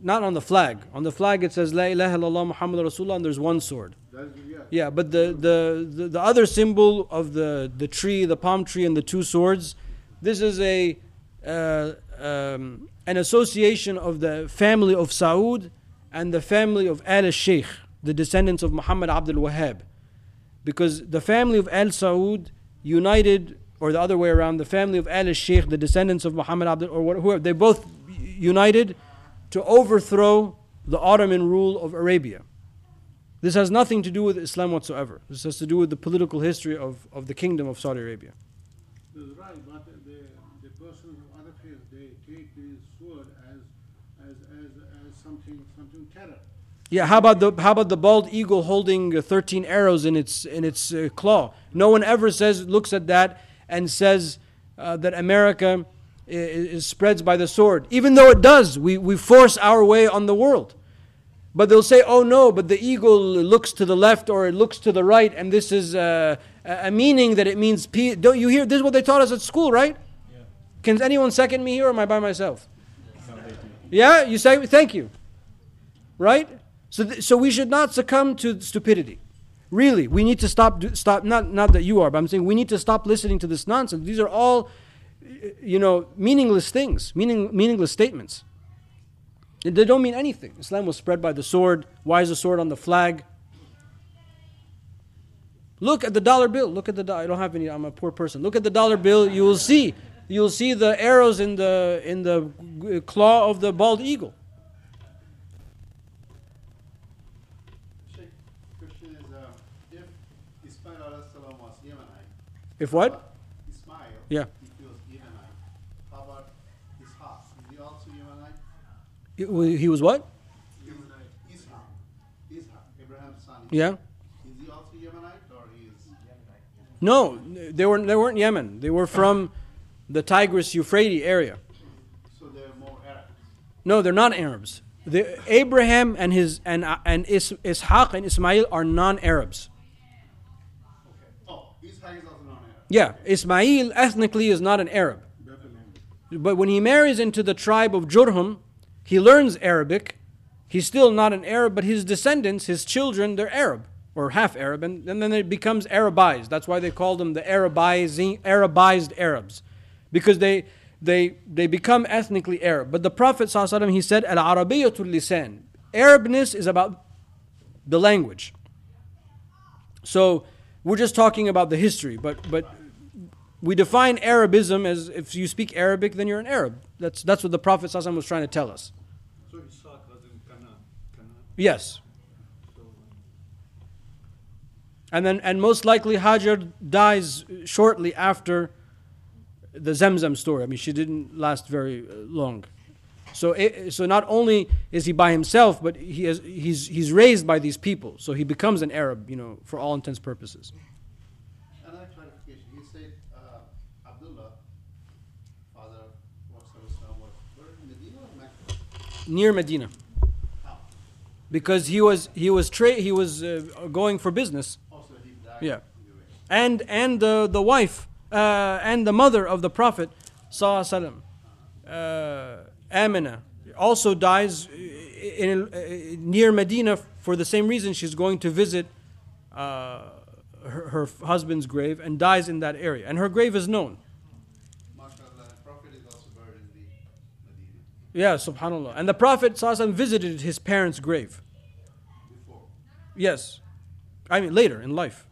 Not on the flag. On the flag it says La ilaha illallah Muhammad Rasulullah and there's one sword. Yeah. Yeah, but the, the, the, the other symbol of the, the tree, the palm tree, and the two swords, this is a uh, um, an association of the family of Saud and the family of Al Sheikh, the descendants of Muhammad Abdul Wahhab. Because the family of Al Saud united, or the other way around, the family of Al Sheikh, the descendants of Muhammad Abdul, or whoever, they both united to overthrow the Ottoman rule of Arabia. This has nothing to do with Islam whatsoever. This has to do with the political history of, of the kingdom of Saudi Arabia. Right, but the, the person of other faiths, they take the sword as, as, as, as something, something terror. Yeah, how about the how about the bald eagle holding uh, 13 arrows in its in its uh, claw? No one ever says looks at that and says uh, that America is, is spreads by the sword. Even though it does, we we force our way on the world. But they'll say, "Oh no!" But the eagle looks to the left or it looks to the right, and this is uh, a a meaning that it means peace. Don't you hear? This is what they taught us at school, right? Yeah. Can anyone second me here, or am I by myself? Yeah, you say thank you. Right? So, th- so we should not succumb to stupidity. Really, we need to stop. Stop. Not, not that you are, but I'm saying we need to stop listening to this nonsense. These are all, you know, meaningless things, meaning, meaningless statements. They- don't mean anything. Islam was spread by the sword. Why is the sword on the flag? Look at the dollar bill. Look at the. do- I don't have any. I'm a poor person. Look at the dollar bill. You will see. You will see the arrows in the in the claw of the bald eagle. Sheikh, question is, uh, if Ismail alayhi salam was Yemenite, If what? Ismail, Yeah. he was Yemenite, how about Ishaq? Is he also Yemenite? It He was what? Ishaq. Ishaq, Abraham's son. Yeah. Is he also Yemenite or he is? Yemenite? No, they were they weren't Yemen. They were from the Tigris Euphrates area. So they're more Arabs. No, they're not Arabs. The, Abraham and his and and Is, Ishaq and Ismail are non-Arabs. Okay. Oh, Ishaq is also non-Arab. Yeah, Ismail ethnically is not an Arab. But when he marries into the tribe of Jurhum, he learns Arabic. He's still not an Arab, but his descendants, his children, they're Arab or half Arab, and, and then it becomes Arabized. That's why they call them the Arabizing, Arabized Arabs, because they they they become ethnically Arab. But the Prophet ﷺ, he said, "Al Arabiyatul lisan." Arabness is about the language. So we're just talking about the history, but but we define Arabism as if you speak Arabic, then you're an Arab. That's that's what the Prophet ﷺ was trying to tell us. So Ishaq was in Canaan. Canaan. Yes. And then and most likely Hajar dies shortly after the Zamzam story. I mean, she didn't last very uh, long. So it, so not only is he by himself, but he has, he's he's raised by these people. So he becomes an Arab, you know, for all intents purposes. Another clarification. You said uh, Abdullah, father of Prophet Islam, was where in Medina or Mecca? Near Medina. Because he was he was tra- he was uh, going for business. Yeah. and and the the wife uh, and the mother of the Prophet sallallahu uh, Amina also dies in, in, near Medina for the same reason she's going to visit uh, her, her husband's grave and dies in that area and her grave is known MashaAllah, Prophet is also buried in the Medina yeah subhanallah and the Prophet sallallahu visited his parents grave before. Yes. I mean, later in life.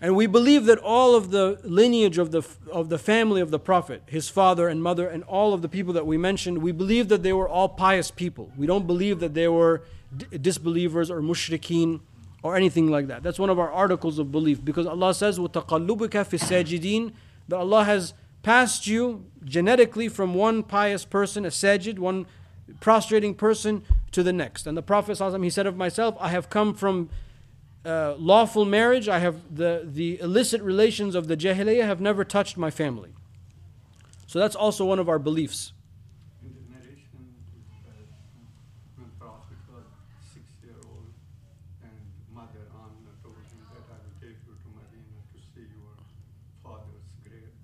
And we believe that all of the lineage of the, of the family of the Prophet, his father and mother, and all of the people that we mentioned, we believe that they were all pious people. We don't believe that they were d- disbelievers or mushrikeen or anything like that. That's one of our articles of belief because Allah says, وَتَقَلُّبُكَ فِي السَّاجِدِينَ That Allah has passed you genetically from one pious person, a sajid, one prostrating person, to the next. And the Prophet, ﷺ, he said of myself, I have come from uh, lawful marriage, I have the, the illicit relations of the Jahiliyyah have never touched my family. So that's also one of our beliefs. in the narration, it says, when Prophet was six year old and mother Amna told him that I will take you to Medina to see your father's grave.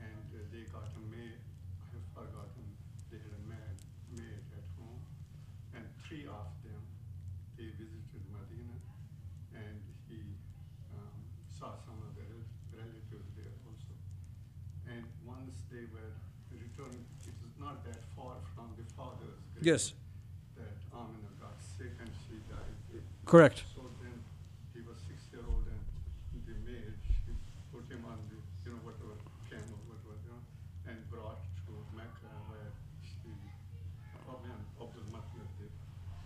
And uh, they got a maid, I have forgotten, they had a maid, maid at home. And three of them, they visited Medina and he um, saw some of the relatives there also. And once they were returning, it was not that far from the father's grave. Yes, That Amina got sick and she died. correct. So then he was six year old and the maid, she put him on the, you know, whatever camel, whatever, you know, and brought to Mecca where she, probably Abdul Muttalib, the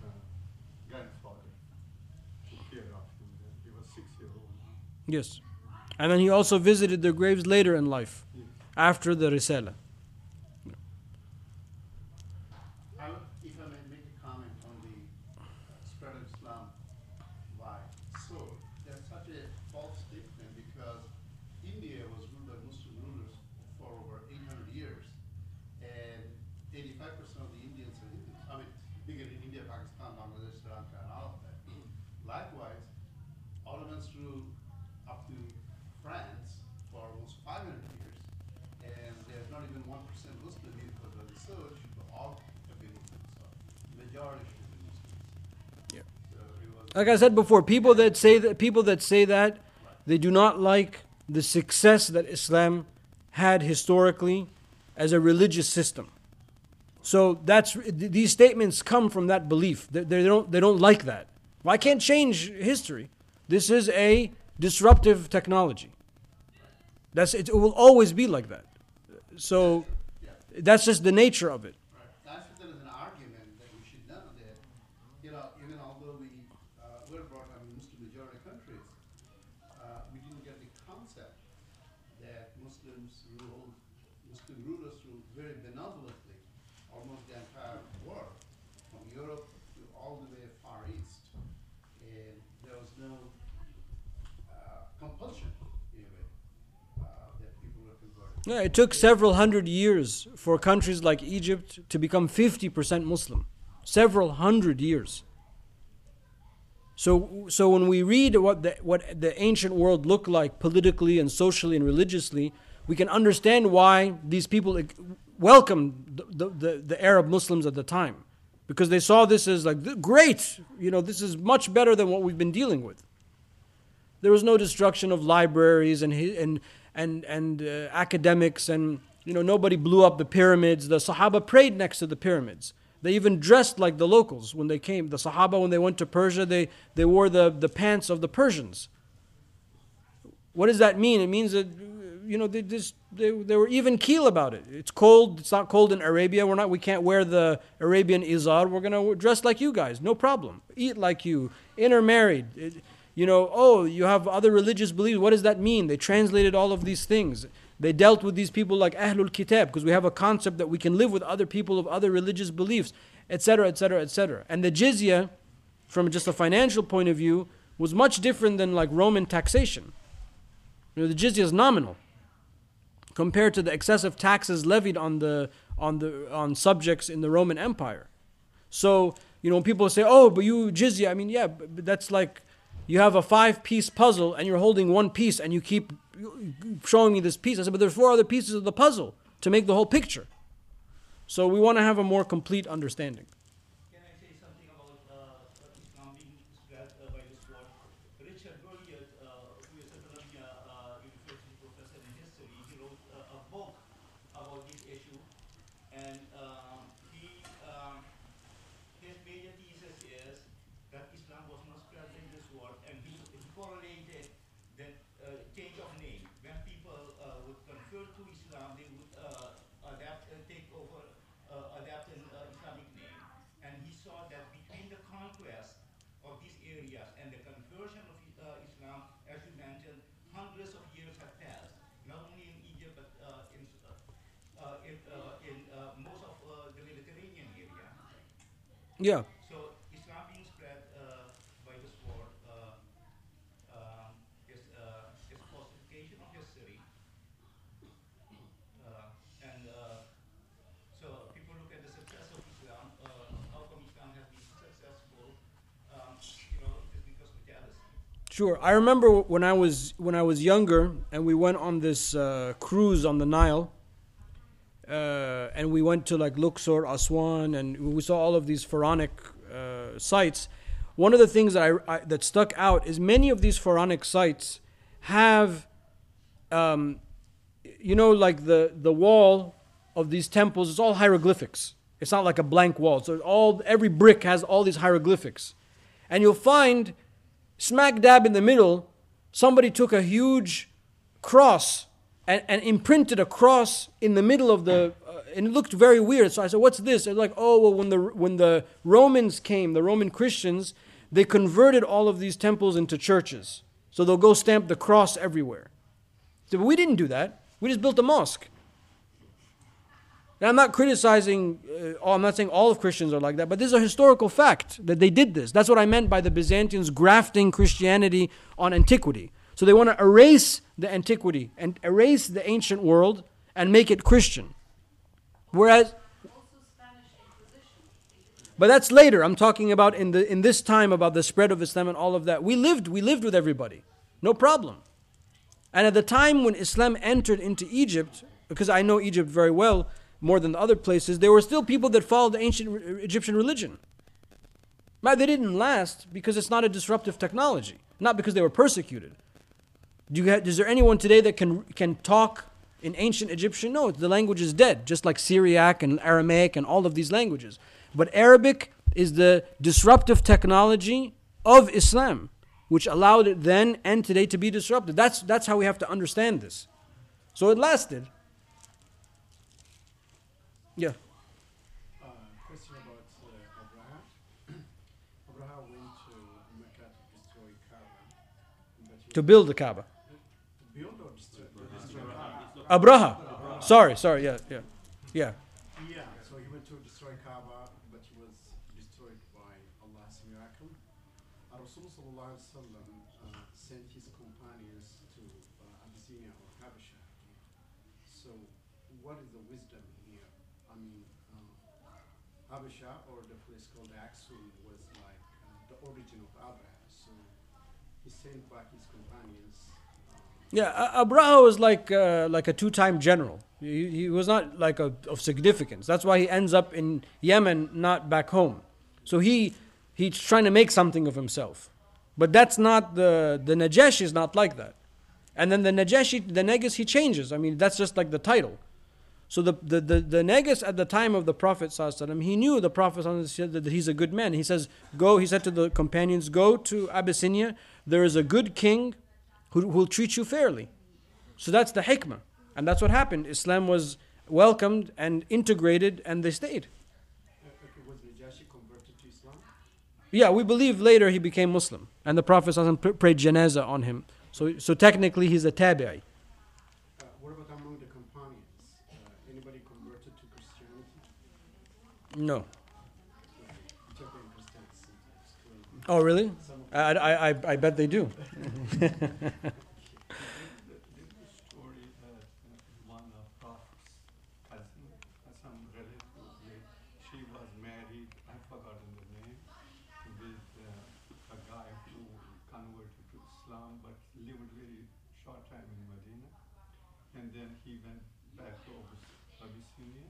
uh, grandfather, took care of him then. He was six year old. Yes. And then he also visited their graves later in life, after the Risala. I, would- if I may make a comment on the spread of Islam, why? So, there's such a false statement because India was ruled by Muslim rulers for over 800 years, and 85% of the Indians are Hindus. I mean, bigger in India, Pakistan, Bangladesh, Sri Lanka, and all of that. Likewise, Ottomans ruled up to France for almost 500 years, and there's not even 1% Muslim here because of research, but all have been Muslims. So, majority should be Muslims. Yeah. So it was. Like I said before, people that say that people that say that they do not like the success that Islam had historically as a religious system. So that's these statements come from that belief. They, don't they don't like that. Well, I can't change history. This is a disruptive technology. That's it will always be like that. So that's just the nature of it. Right. That's there is an argument that we should know that, you know, even although we uh, were brought up in Muslim majority countries, uh, we didn't get the concept that Muslims ruled, Muslim rulers ruled very benevolent Yeah, it took several hundred years for countries like Egypt to become 50% Muslim. Several hundred years. So, so when we read what the, what the ancient world looked like politically and socially and religiously, we can understand why these people welcomed the, the, the Arab Muslims at the time. Because they saw this as like, great, you know, this is much better than what we've been dealing with. There was no destruction of libraries and, and, and, and uh, academics, and, you know, nobody blew up the pyramids. The Sahaba prayed next to the pyramids. They even dressed like the locals when they came. The Sahaba, when they went to Persia, they, they wore the, the pants of the Persians. What does that mean? It means that, you know, they, just, they, they were even keel about it. It's cold. It's not cold in Arabia. We're not, we can't wear the Arabian izar. We're to dress like you guys. No problem. Eat like you. Intermarried. It, you know, oh, you have other religious beliefs. What does that mean? They translated all of these things. They dealt with these people like Ahlul Kitab because we have a concept that we can live with other people of other religious beliefs, etc., etc., etc. And the jizya, from just a financial point of view, was much different than like Roman taxation. You know, the jizya is nominal compared to the excessive taxes levied on the on the on subjects in the Roman Empire. So you know, when people say, "Oh, but you jizya," I mean, yeah, but that's like you have a five-piece puzzle and you're holding one piece and you keep showing me this piece. I said, but there's four other pieces of the puzzle to make the whole picture. So we want to have a more complete understanding. Can I say something about uh, Islam being spread uh, by this word? Richard Bulliet, uh, who is a Columbia uh, University professor in history, he wrote uh, a book about this issue, and um, he um, his major thesis is that Islam was not spread in this world, and he, he correlated the uh, change of name. When people uh, would convert to Islam, they would uh, adapt, uh, take over, uh, adapt an uh, Islamic name. And he saw that between the conquest of these areas and the conversion of uh, Islam, as you mentioned, hundreds of years have passed. Not only in Egypt, but uh, in, uh, uh, in, uh, in uh, most of uh, the Mediterranean area. Yeah. So Islam being spread uh, by the sword uh, um, is uh, is falsification of history, uh, and uh, so people look at the success of Islam. Uh, how come Islam has been successful? Um, you know, it is because of jealousy. Sure. I remember when I was when I was younger, and we went on this uh, cruise on the Nile, uh, and we went to like Luxor, Aswan, and we saw all of these pharaonic uh, sites. One of the things that I, I that stuck out is many of these pharaonic sites have, um, you know, like the the wall of these temples is all hieroglyphics. It's not like a blank wall. So all every brick has all these hieroglyphics, and you'll find smack dab in the middle, somebody took a huge cross and, and imprinted a cross in the middle of the, uh, and it looked very weird. So I said, "What's this?" They're like, "Oh, well, when the when the Romans came, the Roman Christians, they converted all of these temples into churches. So they'll go stamp the cross everywhere." So, we didn't do that. We just built a mosque. Now, I'm not criticizing, uh, I'm not saying all of Christians are like that, but this is a historical fact that they did this. That's what I meant by the Byzantines grafting Christianity on antiquity. So they want to erase the antiquity and erase the ancient world and make it Christian. Whereas, but that's later. I'm talking about in, the, in this time about the spread of Islam and all of that. We lived, we lived with everybody. No problem. And at the time when Islam entered into Egypt, because I know Egypt very well, more than the other places, there were still people that followed the ancient Egyptian religion. But they didn't last because it's not a disruptive technology, not because they were persecuted. Do you have, is there anyone today that can, can talk in ancient Egyptian? No, the language is dead, just like Syriac and Aramaic and all of these languages. But Arabic is the disruptive technology of Islam, which allowed it then and today to be disrupted. That's, that's how we have to understand this. So it lasted. Yeah. Uh, question about uh, Abraham. Abraham went to Mecca to destroy Kaaba. To build the Kaaba. Abraha. Sorry, sorry, yeah, yeah. Yeah. Yeah, so he went to destroy Kaaba, but he was destroyed by Allah's miracle. Uh, Rasulullah sallallahu alaihi wasallam uh, sent his companions to uh, Abyssinia or Habasha. So what is the wisdom here? I mean, um, Habasha or the place called Axum was like uh, the origin of Abraha. So he sent back his companions. Um, Yeah, Abraha was like uh, like a two-time general. He, he was not like a, of significance. That's why he ends up in Yemen, not back home. So he he's trying to make something of himself. But that's not the the Najashi is not like that. And then the Najashi, the Negus, he changes. I mean, that's just like the title. So the the the, the Negus at the time of the Prophet ﷺ, he knew the Prophet said that he's a good man. He says, "Go." He said to the companions, "Go to Abyssinia. There is a good king who will treat you fairly." So that's the hikmah, and that's what happened. Islam was welcomed and integrated, and they stayed. was Najashi converted to Islam? Yeah, we believe later he became Muslim, and the Prophet ﷺ pr- prayed janazah on him. So so technically he's a tabi'i. Uh, what about among the companions? Uh, anybody converted to Christianity? No. Ethiopian Christians sometimes claim. Oh really? I, I, I bet they do. There's a story that uh, one of Prophet's cousin, uh, some relative, they- she was married, I've forgotten the name, with uh, a guy who converted to Islam but lived very short time in Medina. And then he went back to Abys- Abyssinia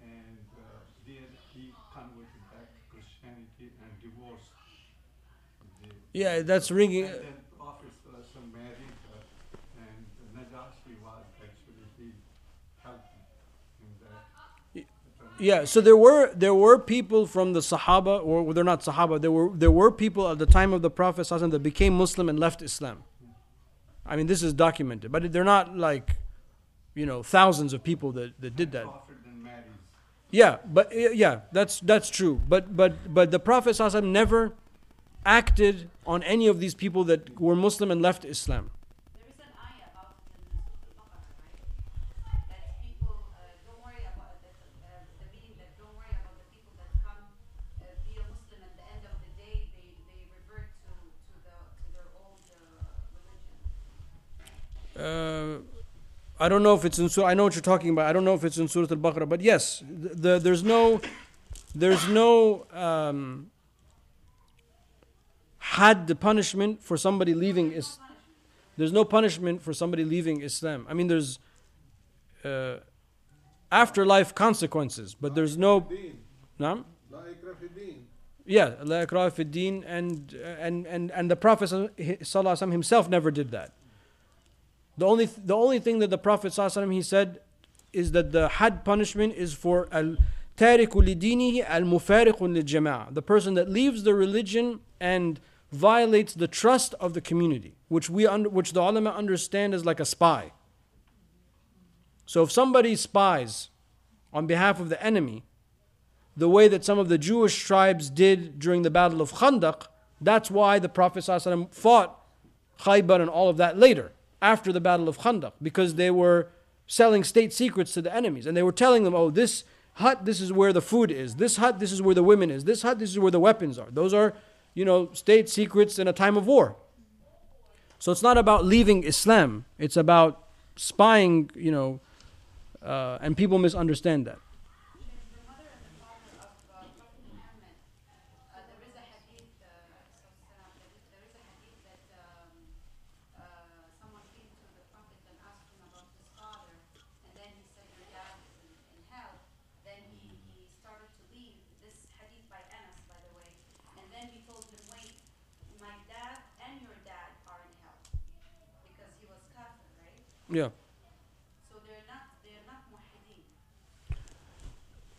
and uh, there he converted back to Christianity and divorced. the Yeah, that's ringing. and then Prophet Sallallahu married her, and Najashi was actually he helped in that. Yeah, so there were there were people from the Sahaba, or they're not Sahaba. There were there were people at the time of the Prophet that became Muslim and left Islam. I mean, this is documented, but they're not like, you know, thousands of people that, that did that. Prophet then marries. Yeah, but uh, yeah, that's that's true. But but but the Prophet never acted on any of these people that were Muslim and left Islam. There is an ayah about it in Surah Al-Baqarah, right? That people, don't worry about that, the meaning that don't worry about the people that come, be a Muslim at the end of the day, they, they revert to, to the, to their old, religion. uh, I don't know if it's in Surah. I know what you're talking about. I don't know if it's in Surah Al-Baqarah, but yes, the, the, there's no, there's no um, had the punishment for somebody leaving is. There's no punishment for somebody leaving Islam. I mean, there's uh, afterlife consequences, but there's no. Deen. Yeah, la din, and and and and the Prophet sallallahu himself never did that. The only the only thing that the Prophet sallallahu he said is that the had punishment is for al lidinihi al mufariqun lil the person that leaves the religion and violates the trust of the community, which we under, which the ulama understand as like a spy. So if somebody spies on behalf of the enemy, the way that some of the Jewish tribes did during the Battle of Khandaq, that's why the Prophet ﷺ fought Khaybar and all of that later, after the Battle of Khandaq, because they were selling state secrets to the enemies. And they were telling them, oh, this hut, this is where the food is. This hut, this is where the women is. This hut, this is where the weapons are. Those are, you know, state secrets in a time of war. So it's not about leaving Islam. It's about spying, you know, uh, and people misunderstand that. The mother and the father of uh, Prophet Muhammad, uh, there is a hadith, uh, so, uh, there is- there is a hadith that um, uh, someone came to the Prophet and asked him about his father, and then he said, your dad is in, in hell. Then he, he started to leave, this hadith by Anas, by the way, and then he told him, wait, my dad and your dad are in hell, because he was kafir, right? Yeah. So they're not, they're not muwahideen.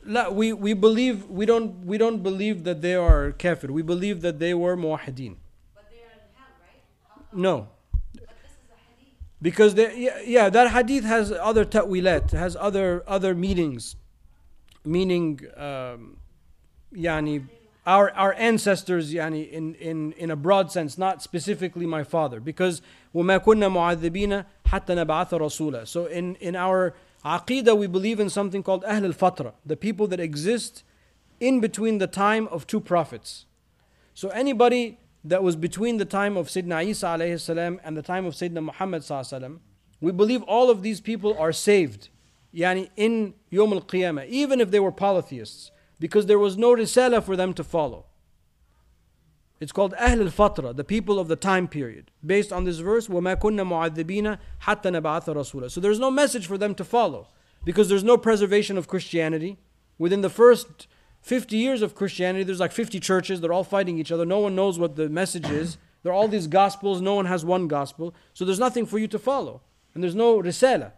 لا we, we believe we don't we don't believe that they are kafir. We believe that they were muwahideen. But they're in hell, right? No. But this is a hadith. Because they, yeah, yeah, that hadith has other ta'wilat, has other other meanings. Meaning um, yani our our ancestors yani in, in, in a broad sense, not specifically my father. Because وَمَا كُنَّا مُعَذِّبِينَ حَتَّى نَبْعَثَ رَسُولًا So in, in our aqidah we believe in something called Ahl al-Fatra, the people that exist in between the time of two prophets. So anybody that was between the time of Sayyidina Isa alayhi salam and the time of Sayyidina Muhammad sallallahu alaihi wasallam, we believe all of these people are saved yani in Yom al Qiyamah, even if they were polytheists, because there was no risala for them to follow. It's called Ahl al Fatra, the people of the time period, based on this verse, وَمَا كُنَّ مُعَذِّبِينَ حَتَّى نَبْعَثَ رَسُولًا. So there's no message for them to follow, because there's no preservation of Christianity. Within the first 50 years of Christianity, there's like 50 churches, they're all fighting each other. No one knows what the message is. There are all these gospels, no one has one gospel. So there's nothing for you to follow. And there's no risala.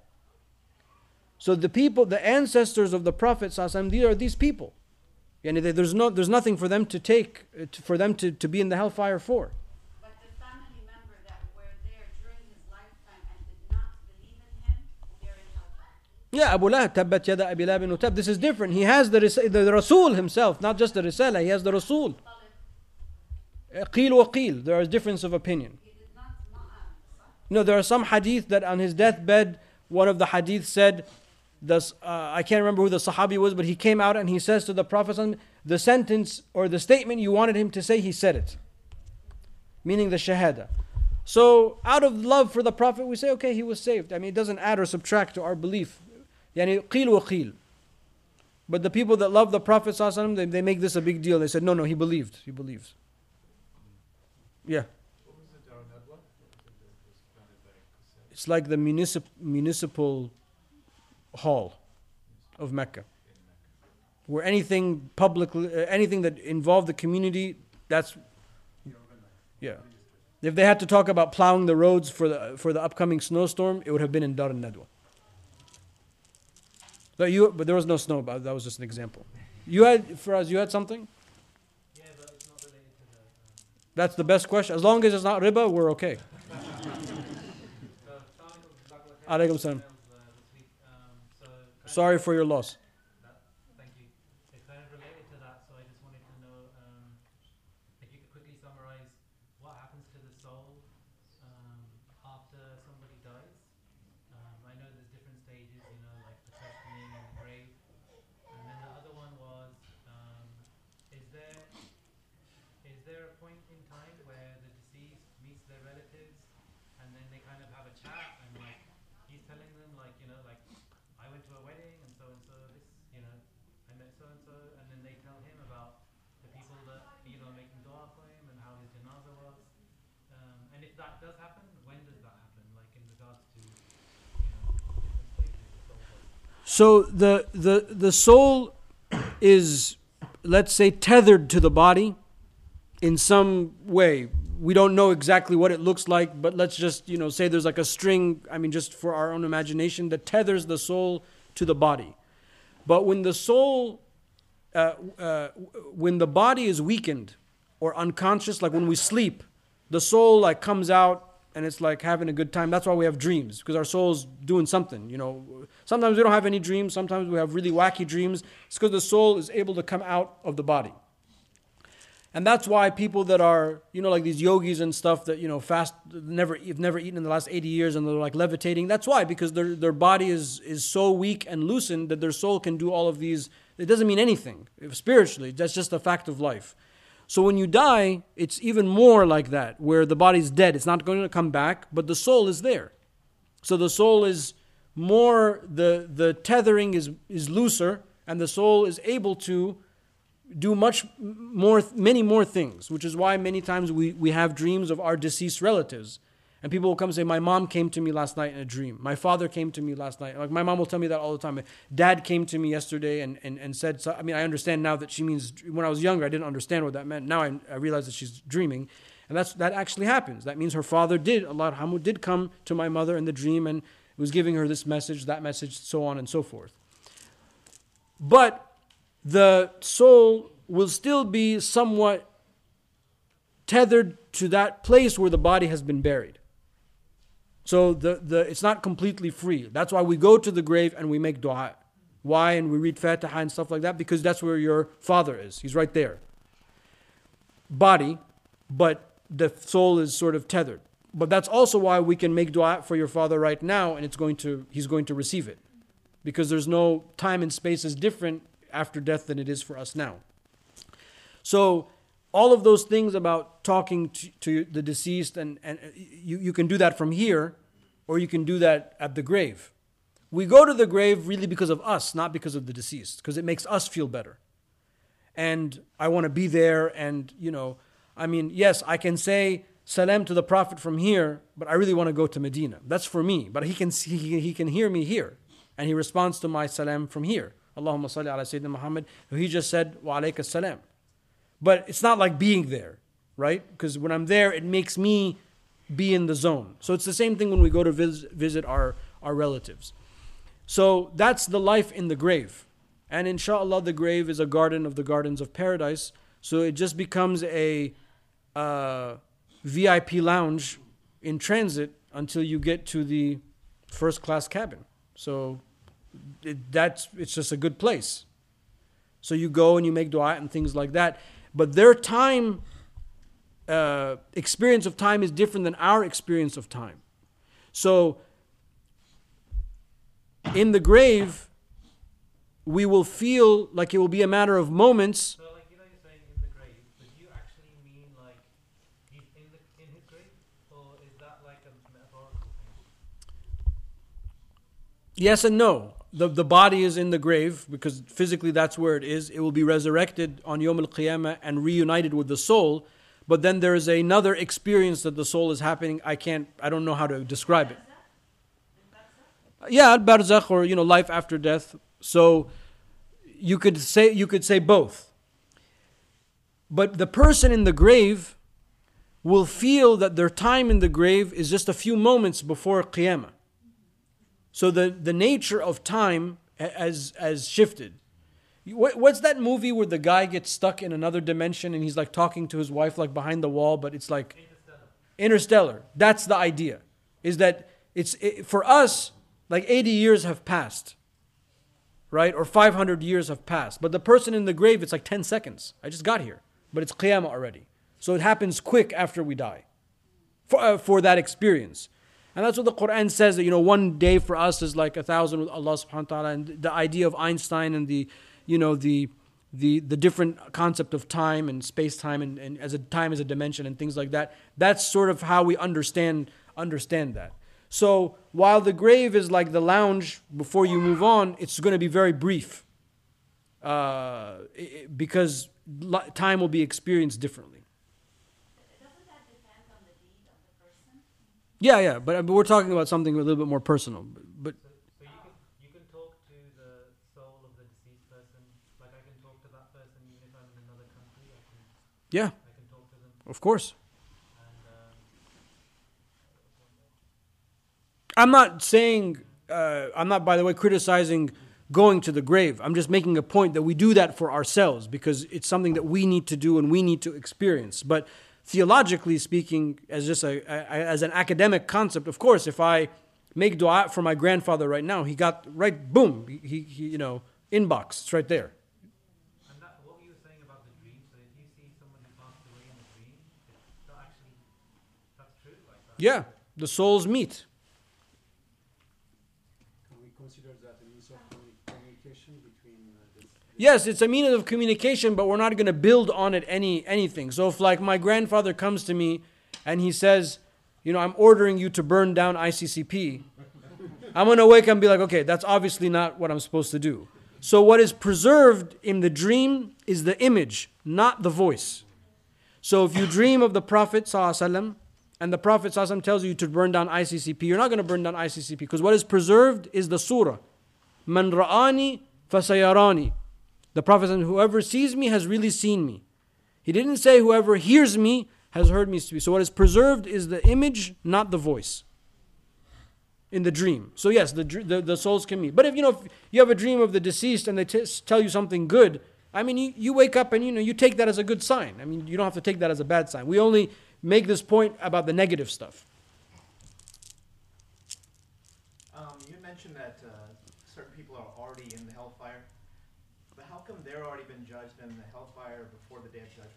So the people, the ancestors of the Prophet, ﷺ, these are these people. Yani they- there's, no, there's nothing for them to take, uh, to- for them to, to be in the hellfire for. But the family member that were there during his lifetime and did not believe in him, they're in hellfire. Yeah, Abu Lahab, Tabbat Yada Abi Lahab Utab. This is different. He has the, the, Rasul himself, not just the Risala, he has the Rasul. Qeel wa qeel. There is difference of opinion. He did not ma'am. No, there are some hadith that on his deathbed, one of the hadith said, the, uh, I can't remember who the Sahabi was, but he came out and he says to the Prophet, the sentence or the statement you wanted him to say, he said it. Meaning the Shahada. So, out of love for the Prophet, we say, okay, he was saved. I mean, it doesn't add or subtract to our belief. Yani, qeel wa qeel. But the people that love the Prophet, they, they make this a big deal. They said, no, no, he believed. He believes. Yeah. It's like the municip- municipal hall of Mecca, where anything publicly, uh, anything that involved the community, that's yeah. If they had to talk about plowing the roads for the for the upcoming snowstorm, it would have been in Dar al-Nadwa. But you, but there was no snow. But that was just an example. You had, Faraz, you had something. Yeah, but it's not related to the. Um, That's the best question. As long as it's not riba, we're okay. Alaikum salam. uh, this week. Um, so kind Sorry for your loss. That, thank you. It's kind of related to that, so I just wanted to know um, if you could quickly summarize what happens to the soul um, after somebody dies. Um, I know there's different stages, you know, like the questioning and the grave. And then the other one was, um, is there is there a point in time where the deceased meets their relatives and then they kind of have a chat and like he's telling them like you know like I went to a wedding and so and so this you know I met so and so and then they tell him about the people that you know making dua for him and how his janaza was um, and if that does happen when does that happen like in regards to you know? So the the the soul is let's say tethered to the body in some way. We don't know exactly what it looks like, but let's just, you know, say there's like a string, I mean just for our own imagination that tethers the soul to the body. But when the soul uh, uh, when the body is weakened or unconscious, like when we sleep, the soul like comes out and it's like having a good time. That's why we have dreams because our soul's doing something. You know, sometimes we don't have any dreams. Sometimes we have really wacky dreams. It's because the soul is able to come out of the body. And that's why people that are, you know, like these yogis and stuff that, you know, fast, never, have never eaten in the last 80 years and they're like levitating. That's why, because their, their body is, is so weak and loosened that their soul can do all of these. It doesn't mean anything spiritually. That's just a fact of life. So when you die, it's even more like that, where the body's dead. It's not going to come back, but the soul is there. So the soul is more, the, the tethering is, is looser, and the soul is able to do much more, many more things, which is why many times we, we have dreams of our deceased relatives. And people will come and say, My mom came to me last night in a dream. My father came to me last night. Like my mom will tell me that all the time. Dad came to me yesterday and, and, and said, so, I mean, I understand now that she means, when I was younger, I didn't understand what that meant. Now I, I realize that she's dreaming. And that's, that actually happens. That means her father did, Allah Hamu did come to my mother in the dream and was giving her this message, that message, so on and so forth. But the soul will still be somewhat tethered to that place where the body has been buried. So the, the, it's not completely free. That's why we go to the grave and we make dua. Why? And we read Fatiha and stuff like that because that's where your father is. He's right there. Body, but the soul is sort of tethered. But that's also why we can make dua for your father right now and it's going to, he's going to receive it. Because there's no time and space is different after death than it is for us now. So all of those things about talking to, to the deceased and, and uh, you, you can do that from here or you can do that at the grave We go to the grave really because of us, not because of the deceased, because it makes us feel better. And I want to be there. And, you know, I mean, yes, I can say salam to the Prophet from here, but I really want to go to Medina. That's for me. But he can, see, he, he can hear me here. And he responds to my salam from here. Allahumma salli ala Sayyidina Muhammad. He just said, wa alayka salam. But it's not like being there, right? Because when I'm there, it makes me be in the zone. So it's the same thing when we go to vis- visit our, our relatives. So that's the life in the grave. And inshallah, the grave is a garden of the gardens of paradise. So it just becomes a uh, VIP lounge in transit until you get to the first class cabin. So it, that's it's just a good place. So you go and you make dua and things like that. But their time uh, experience of time is different than our experience of time. So in the grave, we will feel like it will be a matter of moments. So, like, you know, you're saying in the grave, but you actually mean like in the in his grave, or is that like a metaphorical thing? Yes and no. The, the body is in the grave because physically that's where it is. It will be resurrected on Yom Al Qiyamah and reunited with the soul. But then there is another experience that the soul is happening. I can't, I don't know how to describe it. Yeah, barzakh or you know life after death. So you could say you could say both. But the person in the grave will feel that their time in the grave is just a few moments before qiyamah. So the, the nature of time has has shifted. What's that movie where the guy gets stuck in another dimension and he's like talking to his wife like behind the wall, but it's like interstellar. That's the idea. Is that it's it, for us like 80 years have passed, right? Or 500 years have passed. But the person in the grave, it's like 10 seconds. I just got here, but it's qiyamah already. So it happens quick after we die for, uh, for that experience. And that's what the Quran says that, you know, one day for us is like a thousand with Allah subhanahu wa ta'ala. And the idea of Einstein and the, you know, the, the, the different concept of time and space time and, and as a time as a dimension and things like that. That's sort of how we understand understand that. So while the grave is like the lounge before you move on, it's going to be very brief uh, because time will be experienced differently. Doesn't that depend on the deed of the person? Yeah, yeah, but, but we're talking about something a little bit more personal. But, but So, so you can you can talk to the soul of the deceased person. Like I can talk to that person even if I'm in another country. I can yeah, I can talk to them of course. and. Um, I'm not saying, uh, I'm not, by the way, criticizing going to the grave. I'm just making a point that we do that for ourselves because it's something that we need to do and we need to experience. But theologically speaking, as just a, a as an academic concept, of course, if I make dua for my grandfather right now, he got right, boom, he, he you know, inbox, it's right there. And that, what you were saying about the dream, so if you see someone who passed away in a dream, it's not actually, that's true, like that. Yeah, the souls meet. Can we consider that a means of communi- communication between uh, this? Yes, it's a means of communication, but we're not going to build on it any anything. So if like my grandfather comes to me and he says, you know, I'm ordering you to burn down ICCP, I'm going to wake up and be like, okay, that's obviously not what I'm supposed to do. So what is preserved in the dream is the image, not the voice. So if you dream of the Prophet ﷺ, and the Prophet ﷺ tells you to burn down ICCP, you're not going to burn down ICCP because what is preserved is the surah. Man ra'ani fasayarani. The Prophet said, whoever sees me has really seen me. He didn't say whoever hears me has heard me speak. So what is preserved is the image, not the voice. In the dream. So yes, the, the, the souls can meet. But if you know if you have a dream of the deceased and they t- tell you something good, I mean you, you wake up and you know you take that as a good sign. I mean you don't have to take that as a bad sign. We only make this point about the negative stuff. Um, you mentioned that uh, certain people are already in the hellfire, but how come they're already been judged in the hellfire before the day of judgment?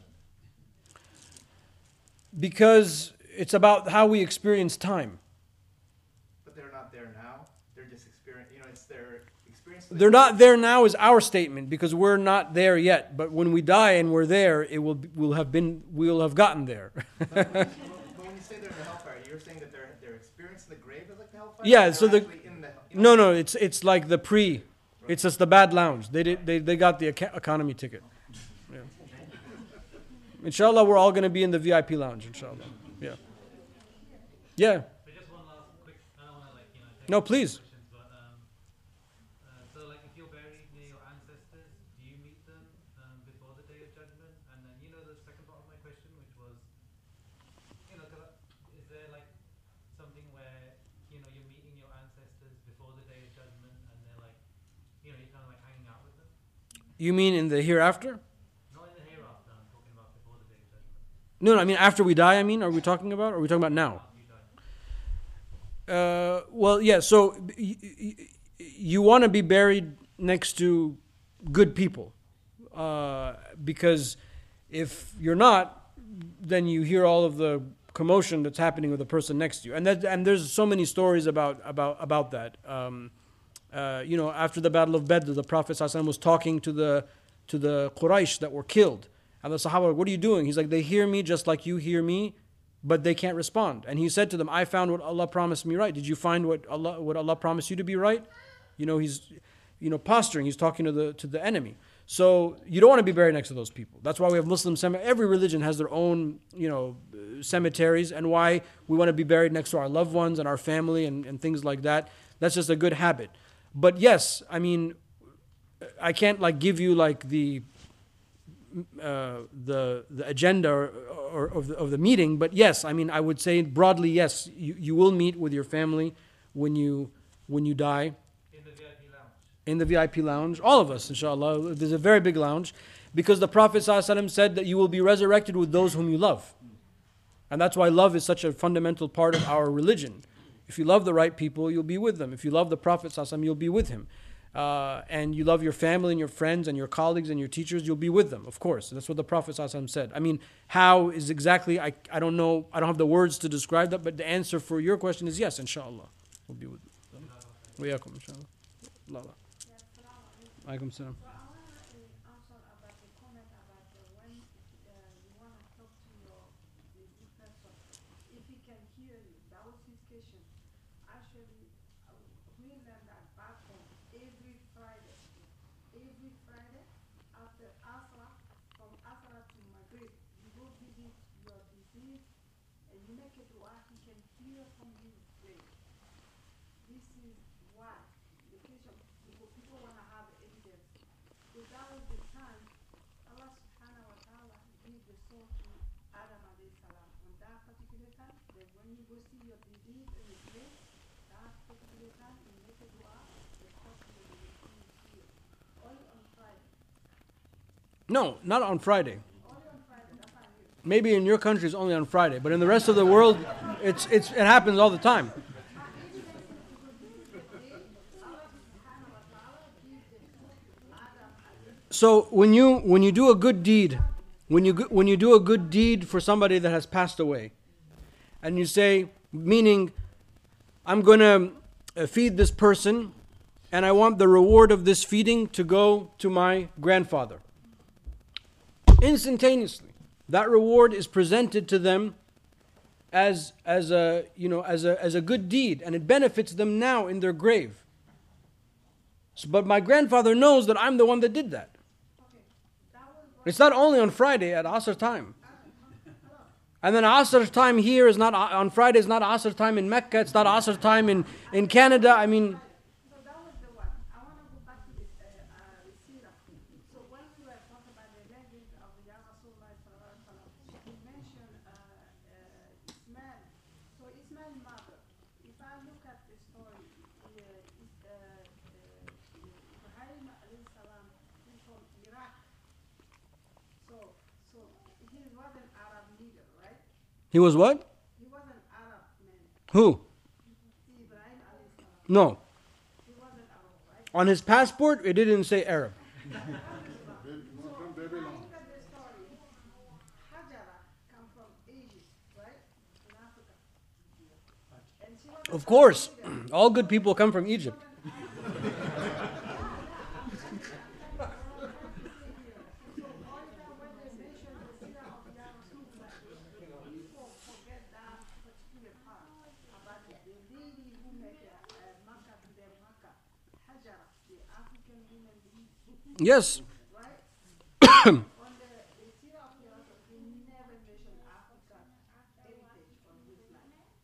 Because it's about how we experience time. But they're not there now. They're just experiencing, You know, it's their experience. They're not there now is our statement because we're not there yet. But when we die and we're there, it will will have been we'll have gotten there. But, but when you say they're in the hellfire, you're saying that they're they're experiencing the grave as like the hellfire. Yeah, so the- the No, no, it's it's like the pre. It's just the bad lounge. They did they, they got the economy ticket. Yeah. Inshallah, we're all going to be in the VIP lounge. Inshallah. Yeah. Yeah. So just one last quick, I don't want to like, you know, take No, up please. questions, but, um, uh, so like if you're buried near your ancestors, do you meet them um, before the day of judgment? And then you know the second part of my question, which was, you know, 'cause I- is there like something where you know you're meeting your ancestors before the day of judgment, and they're like, you know, you're kind of like hanging out with them? You mean in the hereafter? Not in the hereafter. I'm talking about before the day of judgment. No, no, I mean after we die. I mean, are we talking about? Or are we talking about now? Uh, well, yeah. So y- y- you want to be buried next to good people, uh, because if you're not, then you hear all of the commotion that's happening with the person next to you, and that and there's so many stories about about about that. Um, uh, you know, after the battle of Badr, the Prophet ﷺ was talking to the to the Quraysh that were killed, and the Sahaba were, "What are you doing?" He's like, "They hear me just like you hear me." but they can't respond. And he said to them, I found what Allah promised me right. Did you find what Allah what Allah promised you to be right? You know, he's you know posturing, he's talking to the to the enemy. So you don't want to be buried next to those people. That's why we have Muslim cemeteries. Every religion has their own, you know, cemeteries and why we want to be buried next to our loved ones and our family and, and things like that. That's just a good habit. But yes, I mean I can't like give you like the uh, the the agenda or, or, of, the, of the meeting, but yes, I mean I would say broadly yes, you, you will meet with your family when you when you die In the VIP lounge. in the VIP lounge. All of us, inshallah. There's a very big lounge because the Prophet ﷺ said that you will be resurrected with those whom you love, and that's why love is such a fundamental part of our religion. If you love the right people, you'll be with them. If you love the Prophet, you'll be with him. Uh, and you love your family and your friends and your colleagues and your teachers, you'll be with them, of course. That's what the Prophet said. I mean, how is exactly, I, I don't know, I don't have the words to describe that, but the answer for your question is yes, inshallah. We'll be with them. Wa inshallah. Allah. Alaikum salam. No, not on Friday. Maybe in your country it's only on Friday, but in the rest of the world, it's, it's, it happens all the time. So when you when you do a good deed, when you when you do a good deed for somebody that has passed away, and you say, meaning, I'm going to uh, feed this person, and I want the reward of this feeding to go to my grandfather. Instantaneously, that reward is presented to them as as a you know as a as a good deed, and it benefits them now in their grave. So, but my grandfather knows that I'm the one that did that. It's not only on Friday at Asr time. And then Asr time here is not on Friday is not Asr time in Mecca, it's not Asr time in, in Canada. I mean So that was the one. I want to go back to this, uh, uh, the seerah. So when we were talking about the legend of the Ya Rasulullah sallallahu alaihi wasallam, we mentioned uh, uh, Ismail. So Ismail's mother, if I look at the story, uh, is, uh, uh, Ibrahim alayhi salam is from Iraq. So, so he wasn't Arab leader, right? He was what? He wasn't Arab man. Who? Ibrahim alayhi salam. No. He wasn't Arab, right? On his passport it didn't say Arab. From Babylon. Look at the story. Hajara come from Egypt, right? In Africa. And she was Of course. All good people come from Egypt. So all the time when they mention the seerah of Ya Rasulullah, people forget that particular part about the lady who made a uh, Makkah to their women leave, Yes. right? On the Syria of philosophy, never mention African heritage on his Yes.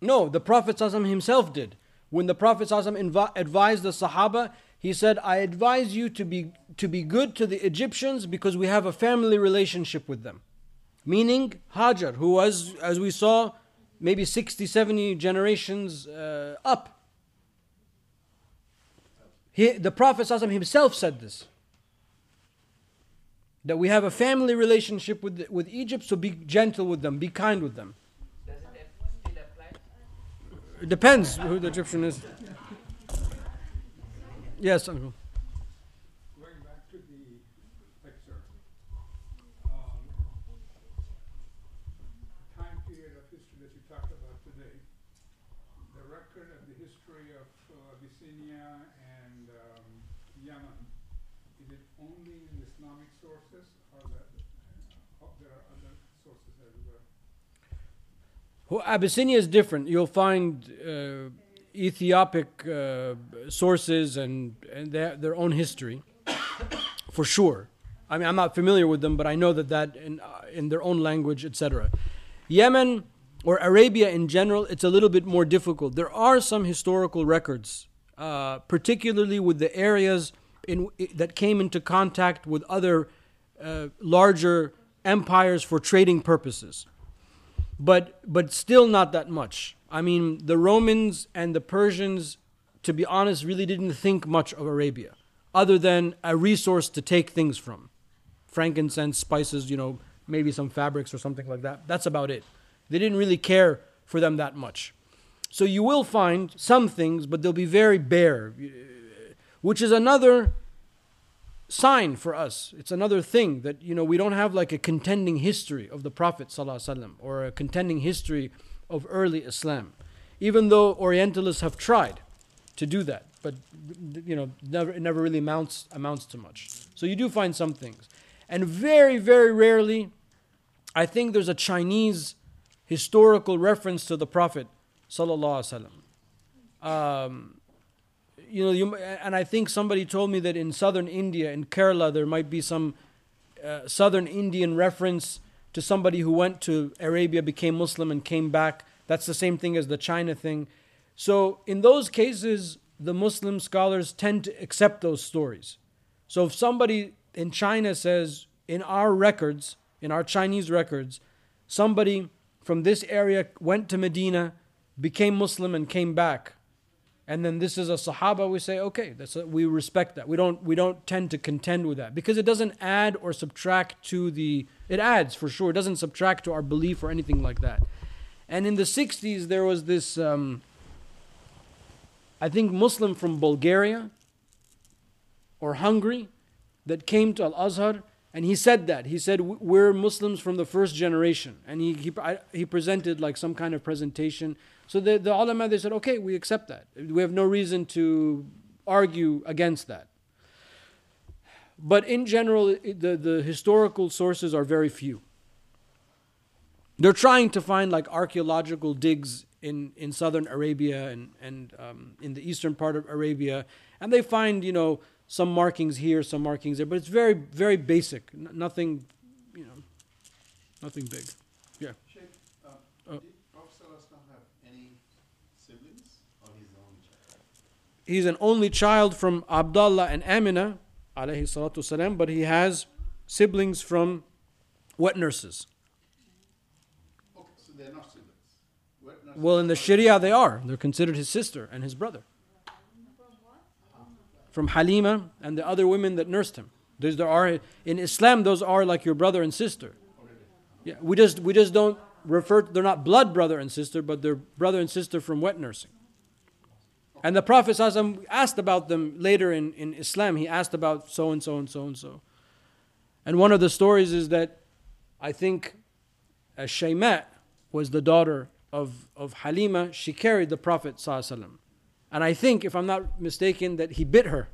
no, the Prophet himself did. When the Prophet advised the Sahaba, he said, I advise you to be, to be good to the Egyptians because we have a family relationship with them. Meaning Hajar, who was, as we saw, maybe 60, 70 generations uh, up. He, the Prophet himself said this. That we have a family relationship with, with Egypt, so be gentle with them, be kind with them. Does it apply? It depends who the Egyptian is. Yes, uncle. Going back to the lecture, um, time period of history that you talked about today, the record of the history of uh, Abyssinia and um, Yemen, is it only in Islamic sources or that uh, there are other sources as well? Well, Abyssinia is different. You'll find uh, Ethiopic uh, sources and, and their, their own history, for sure. I mean, I'm not familiar with them, but I know that that in, uh, in their own language, etc. Yemen or Arabia in general, it's a little bit more difficult. There are some historical records, uh, particularly with the areas in, that came into contact with other uh, larger empires for trading purposes but but still not that much. I mean, the Romans and the Persians, to be honest, really didn't think much of Arabia, other than a resource to take things from, frankincense, spices, you know, maybe some fabrics or something like that. That's about it. They didn't really care for them that much. So you will find some things, but they'll be very bare, which is another sign for us. It's another thing that you know we don't have like a contending history of the Prophet ﷺ or a contending history of early Islam, even though Orientalists have tried to do that, but you know never it never really amounts amounts to much. So you do find some things, and very very rarely, I think there's a Chinese historical reference to the Prophet ﷺ. Um, you know, you, and I think somebody told me that in southern India, in Kerala, there might be some uh, southern Indian reference to somebody who went to Arabia, became Muslim, and came back. That's the same thing as the China thing. So, in those cases, the Muslim scholars tend to accept those stories. So, if somebody in China says, in our records, in our Chinese records, somebody from this area went to Medina, became Muslim, and came back and then this is a sahaba we say okay that's a, we respect that. We don't we don't tend to contend with that because it doesn't add or subtract to the it adds for sure. It doesn't subtract to our belief or anything like that. And in the 60s there was this um, i think muslim from bulgaria or hungary that came to al-azhar and he said that he said we're muslims from the first generation and he he, I, he presented like some kind of presentation so the, the ulama, they said, okay, we accept that. We have no reason to argue against that. But in general, the, the historical sources are very few. They're trying to find like archaeological digs in, in southern Arabia and, and um, in the eastern part of Arabia, and they find, you know, some markings here, some markings there, but it's very, very basic. N- nothing, you know, nothing big. Yeah. Sheikh, uh, did Prophet Sallallahu have any siblings or his own child? he's an only child from Abdullah and Amina, alayhi salatu salam, but he has siblings from wet nurses. Okay, so they're not siblings. Wet nurses Well, in the Sharia, they are. They're considered his sister and his brother. From Halima and the other women that nursed him. Those are in Islam. Those are like your brother and sister. Yeah, we just we just don't refer. To, they're not blood brother and sister, but they're brother and sister from wet nursing. And the Prophet asked about them later in, in Islam. He asked about so and so and so and so. And one of the stories is that I think uh, Shaymat was the daughter of, of Halima. She carried the Prophet ﷺ. And I think, if I'm not mistaken, that he bit her.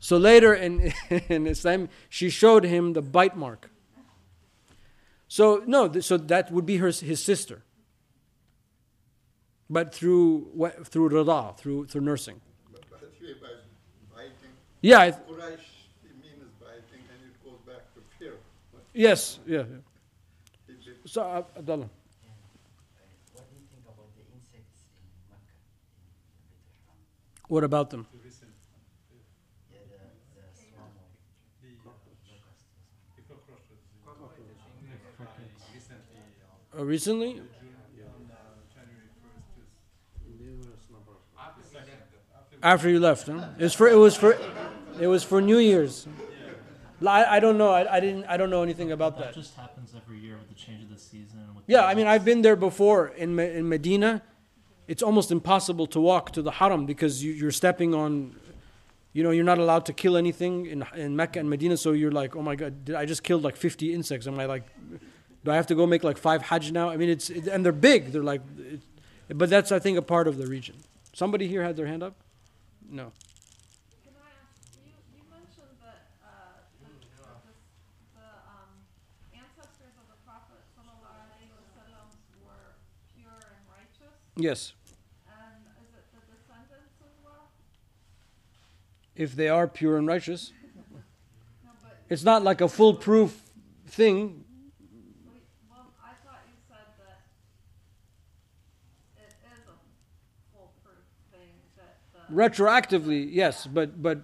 So later in, in Islam, she showed him the bite mark. So, no, so that would be her, his sister. But through, what- through rada, through, through nursing. But but if by Yeah, I, Quraysh means I and it goes back to fear. Yes, yeah. yeah. So, uh, Abdullah. What do you think about the insects in Mecca, in the Beit al-Haram? What about them? Yeah, the, the swarm of Uh, recently? Numerous number of After you left, huh? It was for it was for it was for New Year's. I, I don't know. I, I didn't. I don't know anything about That that. just happens every year with the change of the season. With Yeah, the I mean, I've been there before in in Medina. It's almost impossible to walk to the Haram because you, you're stepping on. You know, you're not allowed to kill anything in in Mecca and Medina. So you're like, oh my god, did I just killed like 50 insects? Am I like, do I have to go make like five Hajj now? I mean, it's it, and they're big. They're like, it, but that's I think a part of the region. Somebody here had their hand up. No. Can I ask, you, you mentioned that, uh, the, that this, the, um, ancestors of the Prophet sallallahu alaihi wasallam were pure and righteous, Yes, and is it the descendants as well? If they are pure and righteous, it's not like a foolproof thing. retroactively yes but but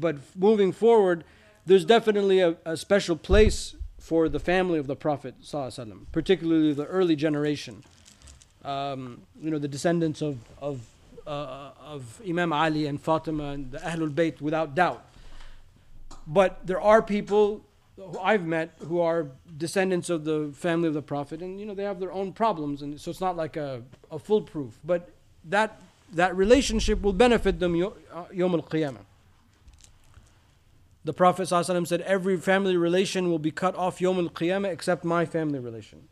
but moving forward there's definitely a, a special place for the family of the prophet particularly the early generation um, you know the descendants of of uh, of imam ali and fatima and the ahlul bayt without doubt. But there are people who I've met who are descendants of the family of the prophet and you know they have their own problems and so it's not like a, a foolproof. But that that relationship will benefit them yo- uh, yom al qiyamah the prophet ﷺ said every family relation will be cut off yom al qiyamah except my family relation.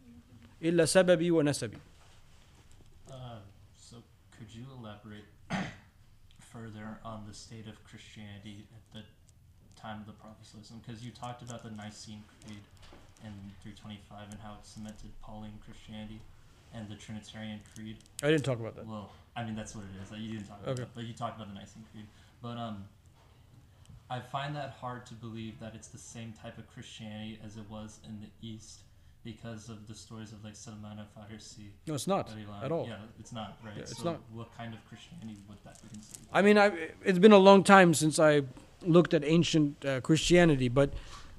Illa sababi wa nasabi Uh, so could you elaborate further on the state of Christianity at the time of the Prophet Because you talked about the Nicene Creed in 325 and how it cemented Pauline Christianity and the Trinitarian Creed. I didn't talk about that. Well, I mean that's what it is. Like, you didn't talk about Okay. that, but you talked about the Nicene Creed. But um, I find that hard to believe that it's the same type of Christianity as it was in the East because of the stories of like Salman al Farisi. No, it's not at all. Yeah, it's not right. Yeah, it's so not. What kind of Christianity would that be considered? I mean, I, it's been a long time since I looked at ancient uh, Christianity, but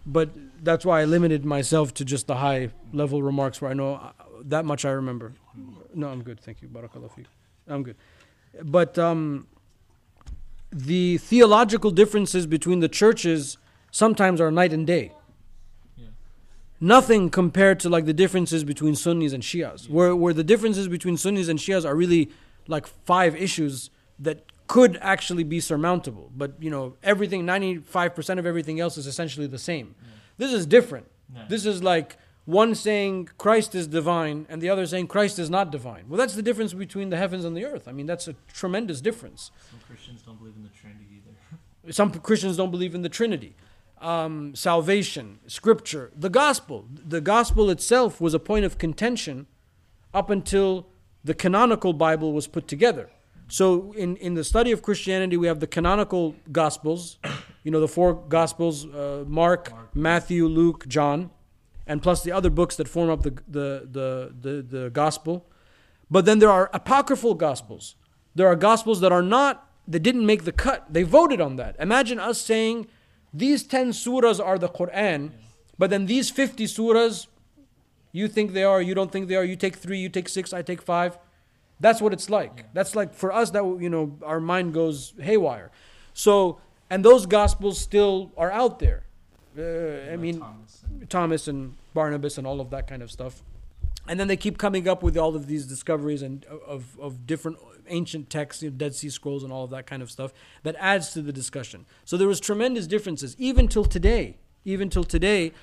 but that's why I limited myself to just the high level remarks where I know uh, that much I remember. No, I'm good, thank you. Barakallah feek. I'm good. But um, the theological differences between the churches sometimes are night and day. Yeah. Nothing compared to like the differences between Sunnis and Shias, where where the differences between Sunnis and Shias are really like five issues that could actually be surmountable. But you know, everything, ninety five percent of everything else is essentially the same. This is different. Yeah. This is like one saying Christ is divine and the other saying Christ is not divine. Well, that's the difference between the heavens and the earth. I mean, that's a tremendous difference. Some Christians don't believe in the Trinity either. Some Christians don't believe in the Trinity. Um, salvation, scripture, the gospel. The gospel itself was a point of contention up until the canonical Bible was put together. So, in, in the study of Christianity, we have the canonical gospels, you know, the four gospels uh, Mark, Matthew, Luke, John, and plus the other books that form up the, the, the, the, the gospel. But then there are apocryphal gospels. There are gospels that are not, that didn't make the cut. They voted on that. Imagine us saying these 10 surahs are the Quran, but then these 50 surahs, you think they are, you don't think they are, you take three, you take six, I take five. That's what it's like. That's like for us that you know our mind goes haywire. So and those gospels still are out there. Uh, I mean Thomas and Barnabas and all of that kind of stuff. And then they keep coming up with all of these discoveries and of, of different ancient texts, you know, Dead Sea Scrolls and all of that kind of stuff that adds to the discussion. So there was tremendous differences even till today. Even till today,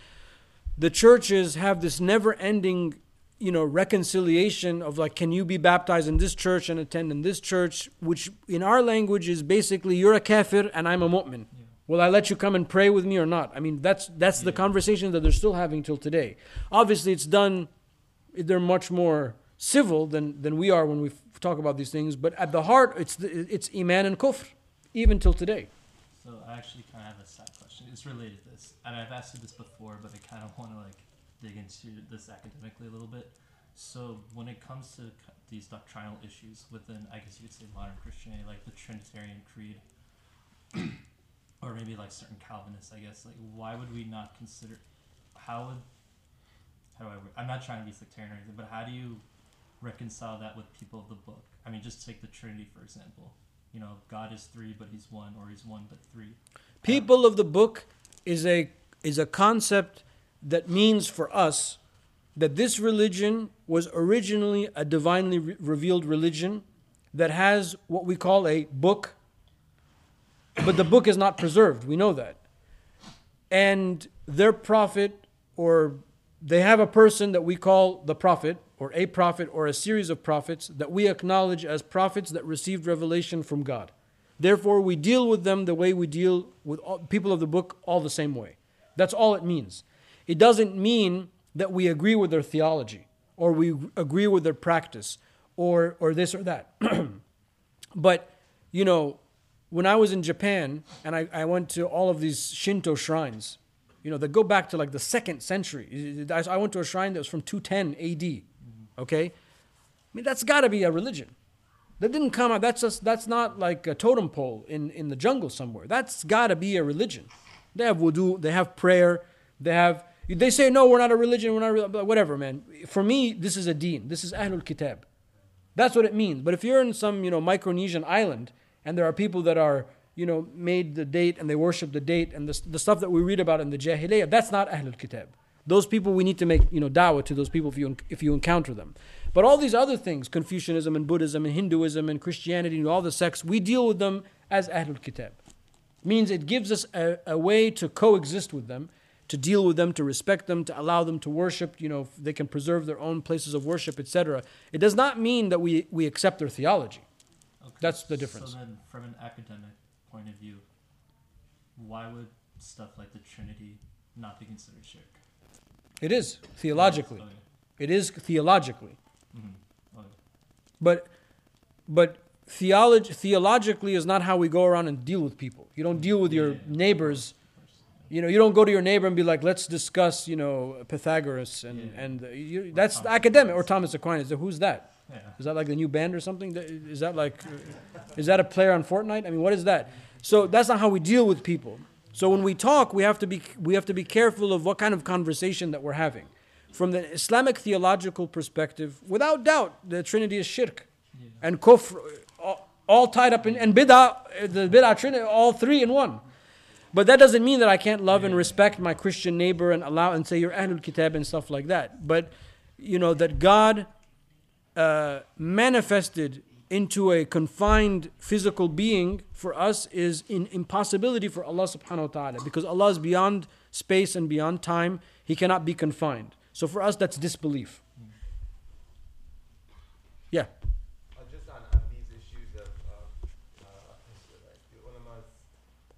the churches have this never-ending, you know, reconciliation of like, can you be baptized in this church and attend in this church, which in our language is basically you're a kafir and I'm a mu'min. Will I let you come and pray with me or not? I mean, that's that's the conversation that they're still having till today. Obviously, it's done. They're much more civil than than we are when we talk about these things. But at the heart, it's the, it's iman and kufr, even till today. So I actually kind of have a side question. It's related to this, and I've asked you this before, but I kind of want to like dig into this academically a little bit. So when it comes to these doctrinal issues within, I guess you could say modern Christianity, like the Trinitarian creed, or maybe like certain Calvinists, I guess, like why would we not consider? How would I? word- I'm not trying to be sectarian or anything, but how do you reconcile that with people of the book? I mean, just take the Trinity for example. You know, God is three, but He's one, or He's one but three. People of the book is a is a concept that means for us that this religion was originally a divinely re- revealed religion that has what we call a book but the book is not preserved we know that and their prophet or they have a person that we call the prophet or a prophet or a series of prophets that we acknowledge as prophets that received revelation from God Therefore, we deal with them the way we deal with all, people of the book, all the same way. That's all it means. It doesn't mean that we agree with their theology or we agree with their practice or, or this or that. but, you know, when I was in Japan and I, I went to all of these Shinto shrines, you know, that go back to like the second century. I went to a shrine that was from 210 AD. Mm-hmm. Okay? I mean, that's got to be a religion. That didn't come out. That's just, that's not like a totem pole in, in the jungle somewhere. That's got to be a religion. They have wudu. They have prayer. They have. They say no, we're not a religion. We're not a, rel-" whatever, man. For me, this is a deen. This is Ahlul Kitab. That's what it means. But if you're in some you know Micronesian island and there are people that are you know made the date and they worship the date and the, the stuff that we read about in the Jahiliyyah, that's not Ahlul Kitab. Those people we need to make you know dawah to those people if you if you encounter them. But all these other things, Confucianism and Buddhism and Hinduism and Christianity and all the sects, we deal with them as Ahlul Kitab. Means it gives us a, a way to coexist with them, to deal with them, to respect them, to allow them to worship, you know, they can preserve their own places of worship, etc. It does not mean that we, we accept their theology. Okay. That's the difference. So then, from an academic point of view, why would stuff like the Trinity not be considered shirk? It is theologically. Okay. It is theologically. Mhm. Okay. But but theology theologically is not how we go around and deal with people. You don't deal with your Yeah. neighbors. You know, you don't go to your neighbor and be like, "Let's discuss," you know, Pythagoras and Yeah. and uh, you, that's academic or Thomas Aquinas. Who's that? Yeah. Is that like the new band or something? Is that like, is that a player on Fortnite? I mean, what is that? So that's not how we deal with people. So when we talk, we have to be we have to be careful of what kind of conversation that we're having. From the Islamic theological perspective, without doubt, the Trinity is shirk, and kufr, all, all tied up in and bid'ah, the bid'ah Trinity, all three in one. But that doesn't mean that I can't love and respect my Christian neighbor and allow and say you're Ahlul Kitab and stuff like that. But you know that God uh, manifested into a confined physical being for us is an impossibility for Allah subhanahu wa ta'ala because Allah is beyond space and beyond time. He cannot be confined. So for us, that's disbelief. Yeah. Uh, just on, on these issues of uh, uh, like the ulama's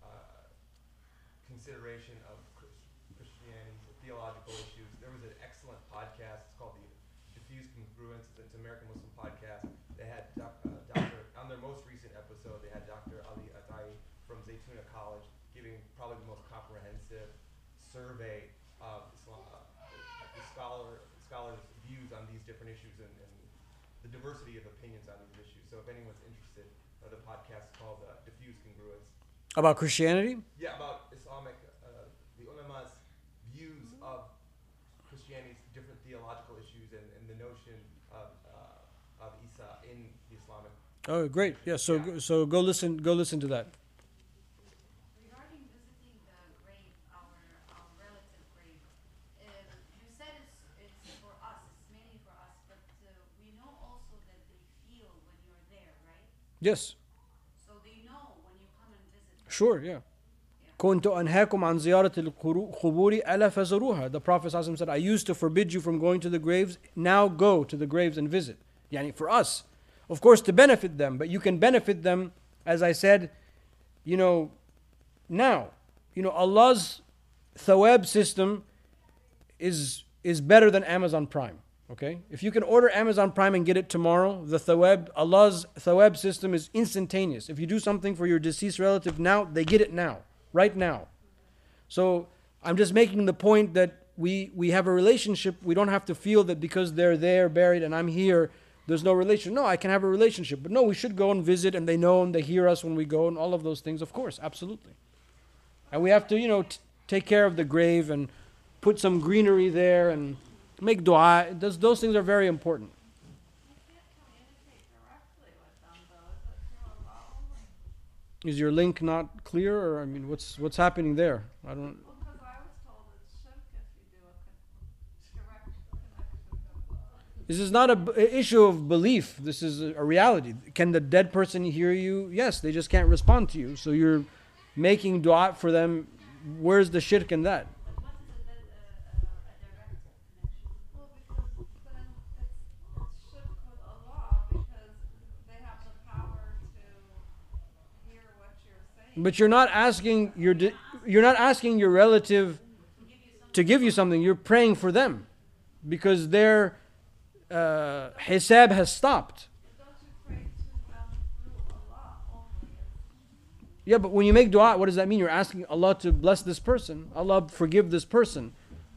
uh, consideration of Chris- Christianity, theological issues, there was an excellent podcast. It's called the Diffuse Congruence. It's an American Muslim podcast. They had doc, uh, Dr. on their most recent episode. They had Dr. Ali Ataie from Zaytuna College giving probably the most comprehensive survey of Islam, uh, the scholar scholars' views on these different issues and, and the diversity of opinions on these issues. So if anyone's interested, uh, the podcast is called uh, Diffuse Congruence. About Christianity? Yeah, about Islamic, uh, the ulama's views of Christianity's different theological issues and, and the notion of, uh, of Isa in the Islamic. Oh, great. Yeah. So so go listen. Go listen to that. Regarding visiting the grave, our, our relative grave, um, you said it's, it's for us, it's mainly for us, but uh, we know also that they feel when you're there, right? Yes. So they know when you come and visit. them. Sure. Yeah. كنت أنهاكم عن زيارة القبور ألا فزوروها. The Prophet ﷺ said, I used to forbid you from going to the graves. Now go to the graves and visit. Yani for us, of course, to benefit them, but you can benefit them, as I said, you know, now. You know, Allah's thawab system is is better than Amazon Prime. Okay? If you can order Amazon Prime and get it tomorrow, the thawab, Allah's thawab system is instantaneous. If you do something for your deceased relative now, they get it now, right now. So I'm just making the point that we, we have a relationship. We don't have to feel that because they're there buried and I'm here, there's no relation. No, I can have a relationship. But no, we should go and visit and they know and they hear us when we go and all of those things, of course, absolutely. And we have to, you know, t- take care of the grave and put some greenery there and make dua. Those, those things are very important. Is your link not clear, or I mean, what's what's happening there? I don't. This is not a b- issue of belief. This is a reality. Can the dead person hear you? Yes, they just can't respond to you. So you're making dua for them. Where's the shirk in that? But you're not asking your you're not asking your relative to give you something. You're praying for them because their uh, hisab has stopped. Yeah, but when you make dua, what does that mean? You're asking Allah to bless this person, Allah forgive this person.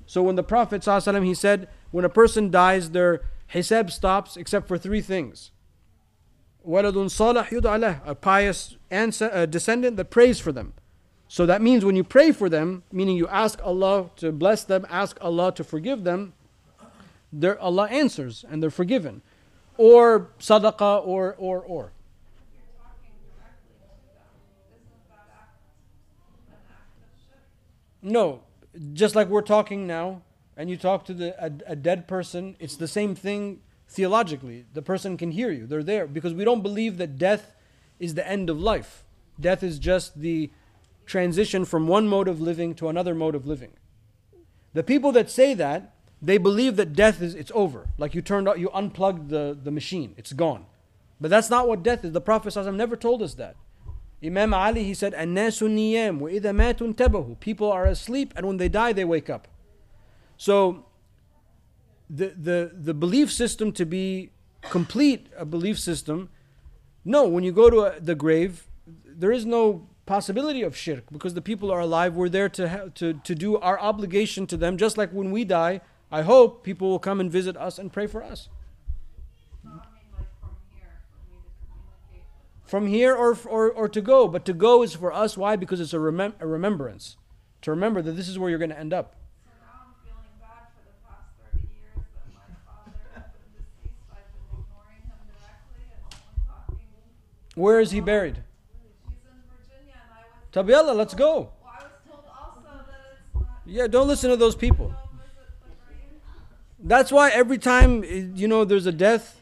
So when the Prophet he said, when a person dies, their hisab stops except for three things. Waladun salih yud'alah, a pious ansa- uh, descendant that prays for them. So that means when you pray for them, meaning you ask Allah to bless them, ask Allah to forgive them, Allah answers and they're forgiven. Or sadaqah or or or. No, just like we're talking now, and you talk to the a, a dead person, it's the same thing theologically. The person can hear you; they're there because we don't believe that death is the end of life. Death is just the transition from one mode of living to another mode of living. The people that say that they believe that death is it's over. Like you turned out, you unplugged the, the machine, it's gone. But that's not what death is. The Prophet never told us that. Imam Ali he said, "An-nasu wa idha matu intabahu." People are asleep, and when they die, they wake up. So, the the the belief system to be complete, a belief system. No, when you go to a, the grave, there is no possibility of shirk because the people are alive. We're there to ha- to to do our obligation to them, just like when we die. I hope people will come and visit us and pray for us. From here or, or, or to go, but to go is for us. Why? Because it's a, remem- a remembrance. To remember that this is where you're going to end up. Where is he buried? Tabiallah, let's go. Yeah, don't listen to those people. That's why every time you know there's a death,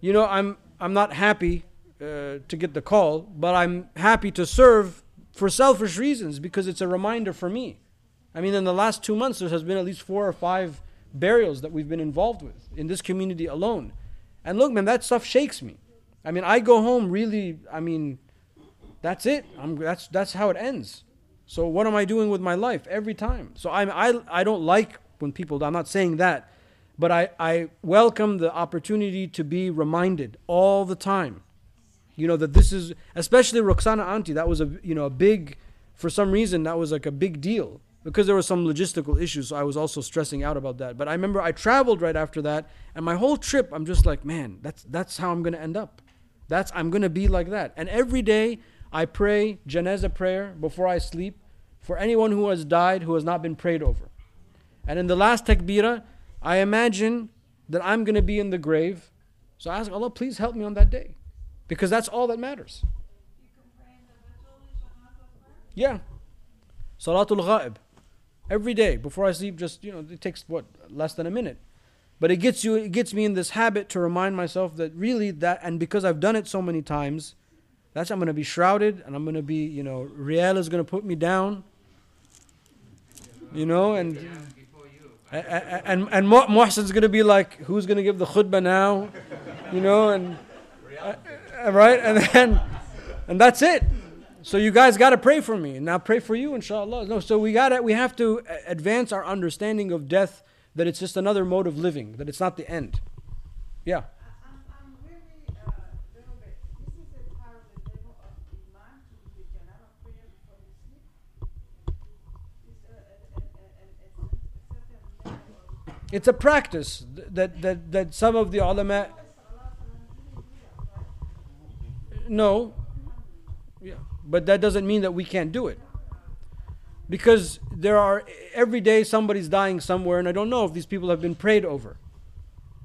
you know I'm I'm not happy uh, to get the call, but I'm happy to serve for selfish reasons because it's a reminder for me. I mean, in the last two months, there has been at least four or five burials that we've been involved with in this community alone. And look, man, that stuff shakes me. I mean, I go home really. I mean, that's it. I'm, that's that's how it ends. So what am I doing with my life every time? So I'm, I I don't like when people. I'm not saying that, but I I welcome the opportunity to be reminded all the time. You know that this is especially Roxana Auntie. That was a you know a big, for some reason that was like a big deal because there were some logistical issues. So I was also stressing out about that. But I remember I traveled right after that, and my whole trip I'm just like, man, that's that's how I'm gonna end up. That's I'm gonna be like that. And every day I pray janazah prayer before I sleep for anyone who has died who has not been prayed over. And in the last takbirah, I imagine that I'm to be in the grave. So I ask Allah, please help me on that day. Because that's all that matters. Yeah. Salatul ghaib. Every day before I sleep, just, you know, it takes what, less than a minute. But it gets you, it gets me in this habit to remind myself that really that, and because I've done it so many times, that's I'm going to be shrouded and I'm going to be, you know, Riel is going to put me down. You know, and and and, and Mu- Muhsin's going to be like, who's going to give the khutbah now? You know, and uh, right, and then and that's it. So you guys got to pray for me, and now pray for you, inshallah. No, so we got to we have to advance our understanding of death that it's just another mode of living, that it's not the end. Yeah. It's a practice that, that, that some of the ulama. No. Yeah. But that doesn't mean that we can't do it. Because there are, every day somebody's dying somewhere, and I don't know if these people have been prayed over.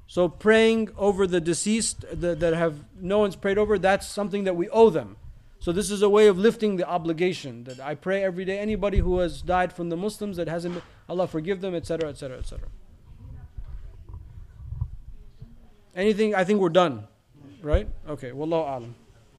So praying over the deceased that have no one's prayed over, that's something that we owe them. So this is a way of lifting the obligation that I pray every day. Anybody who has died from the Muslims that hasn't, been, Allah forgive them, etc., etc., etc. Anything? I think we're done, right? Okay. Wallahu alam.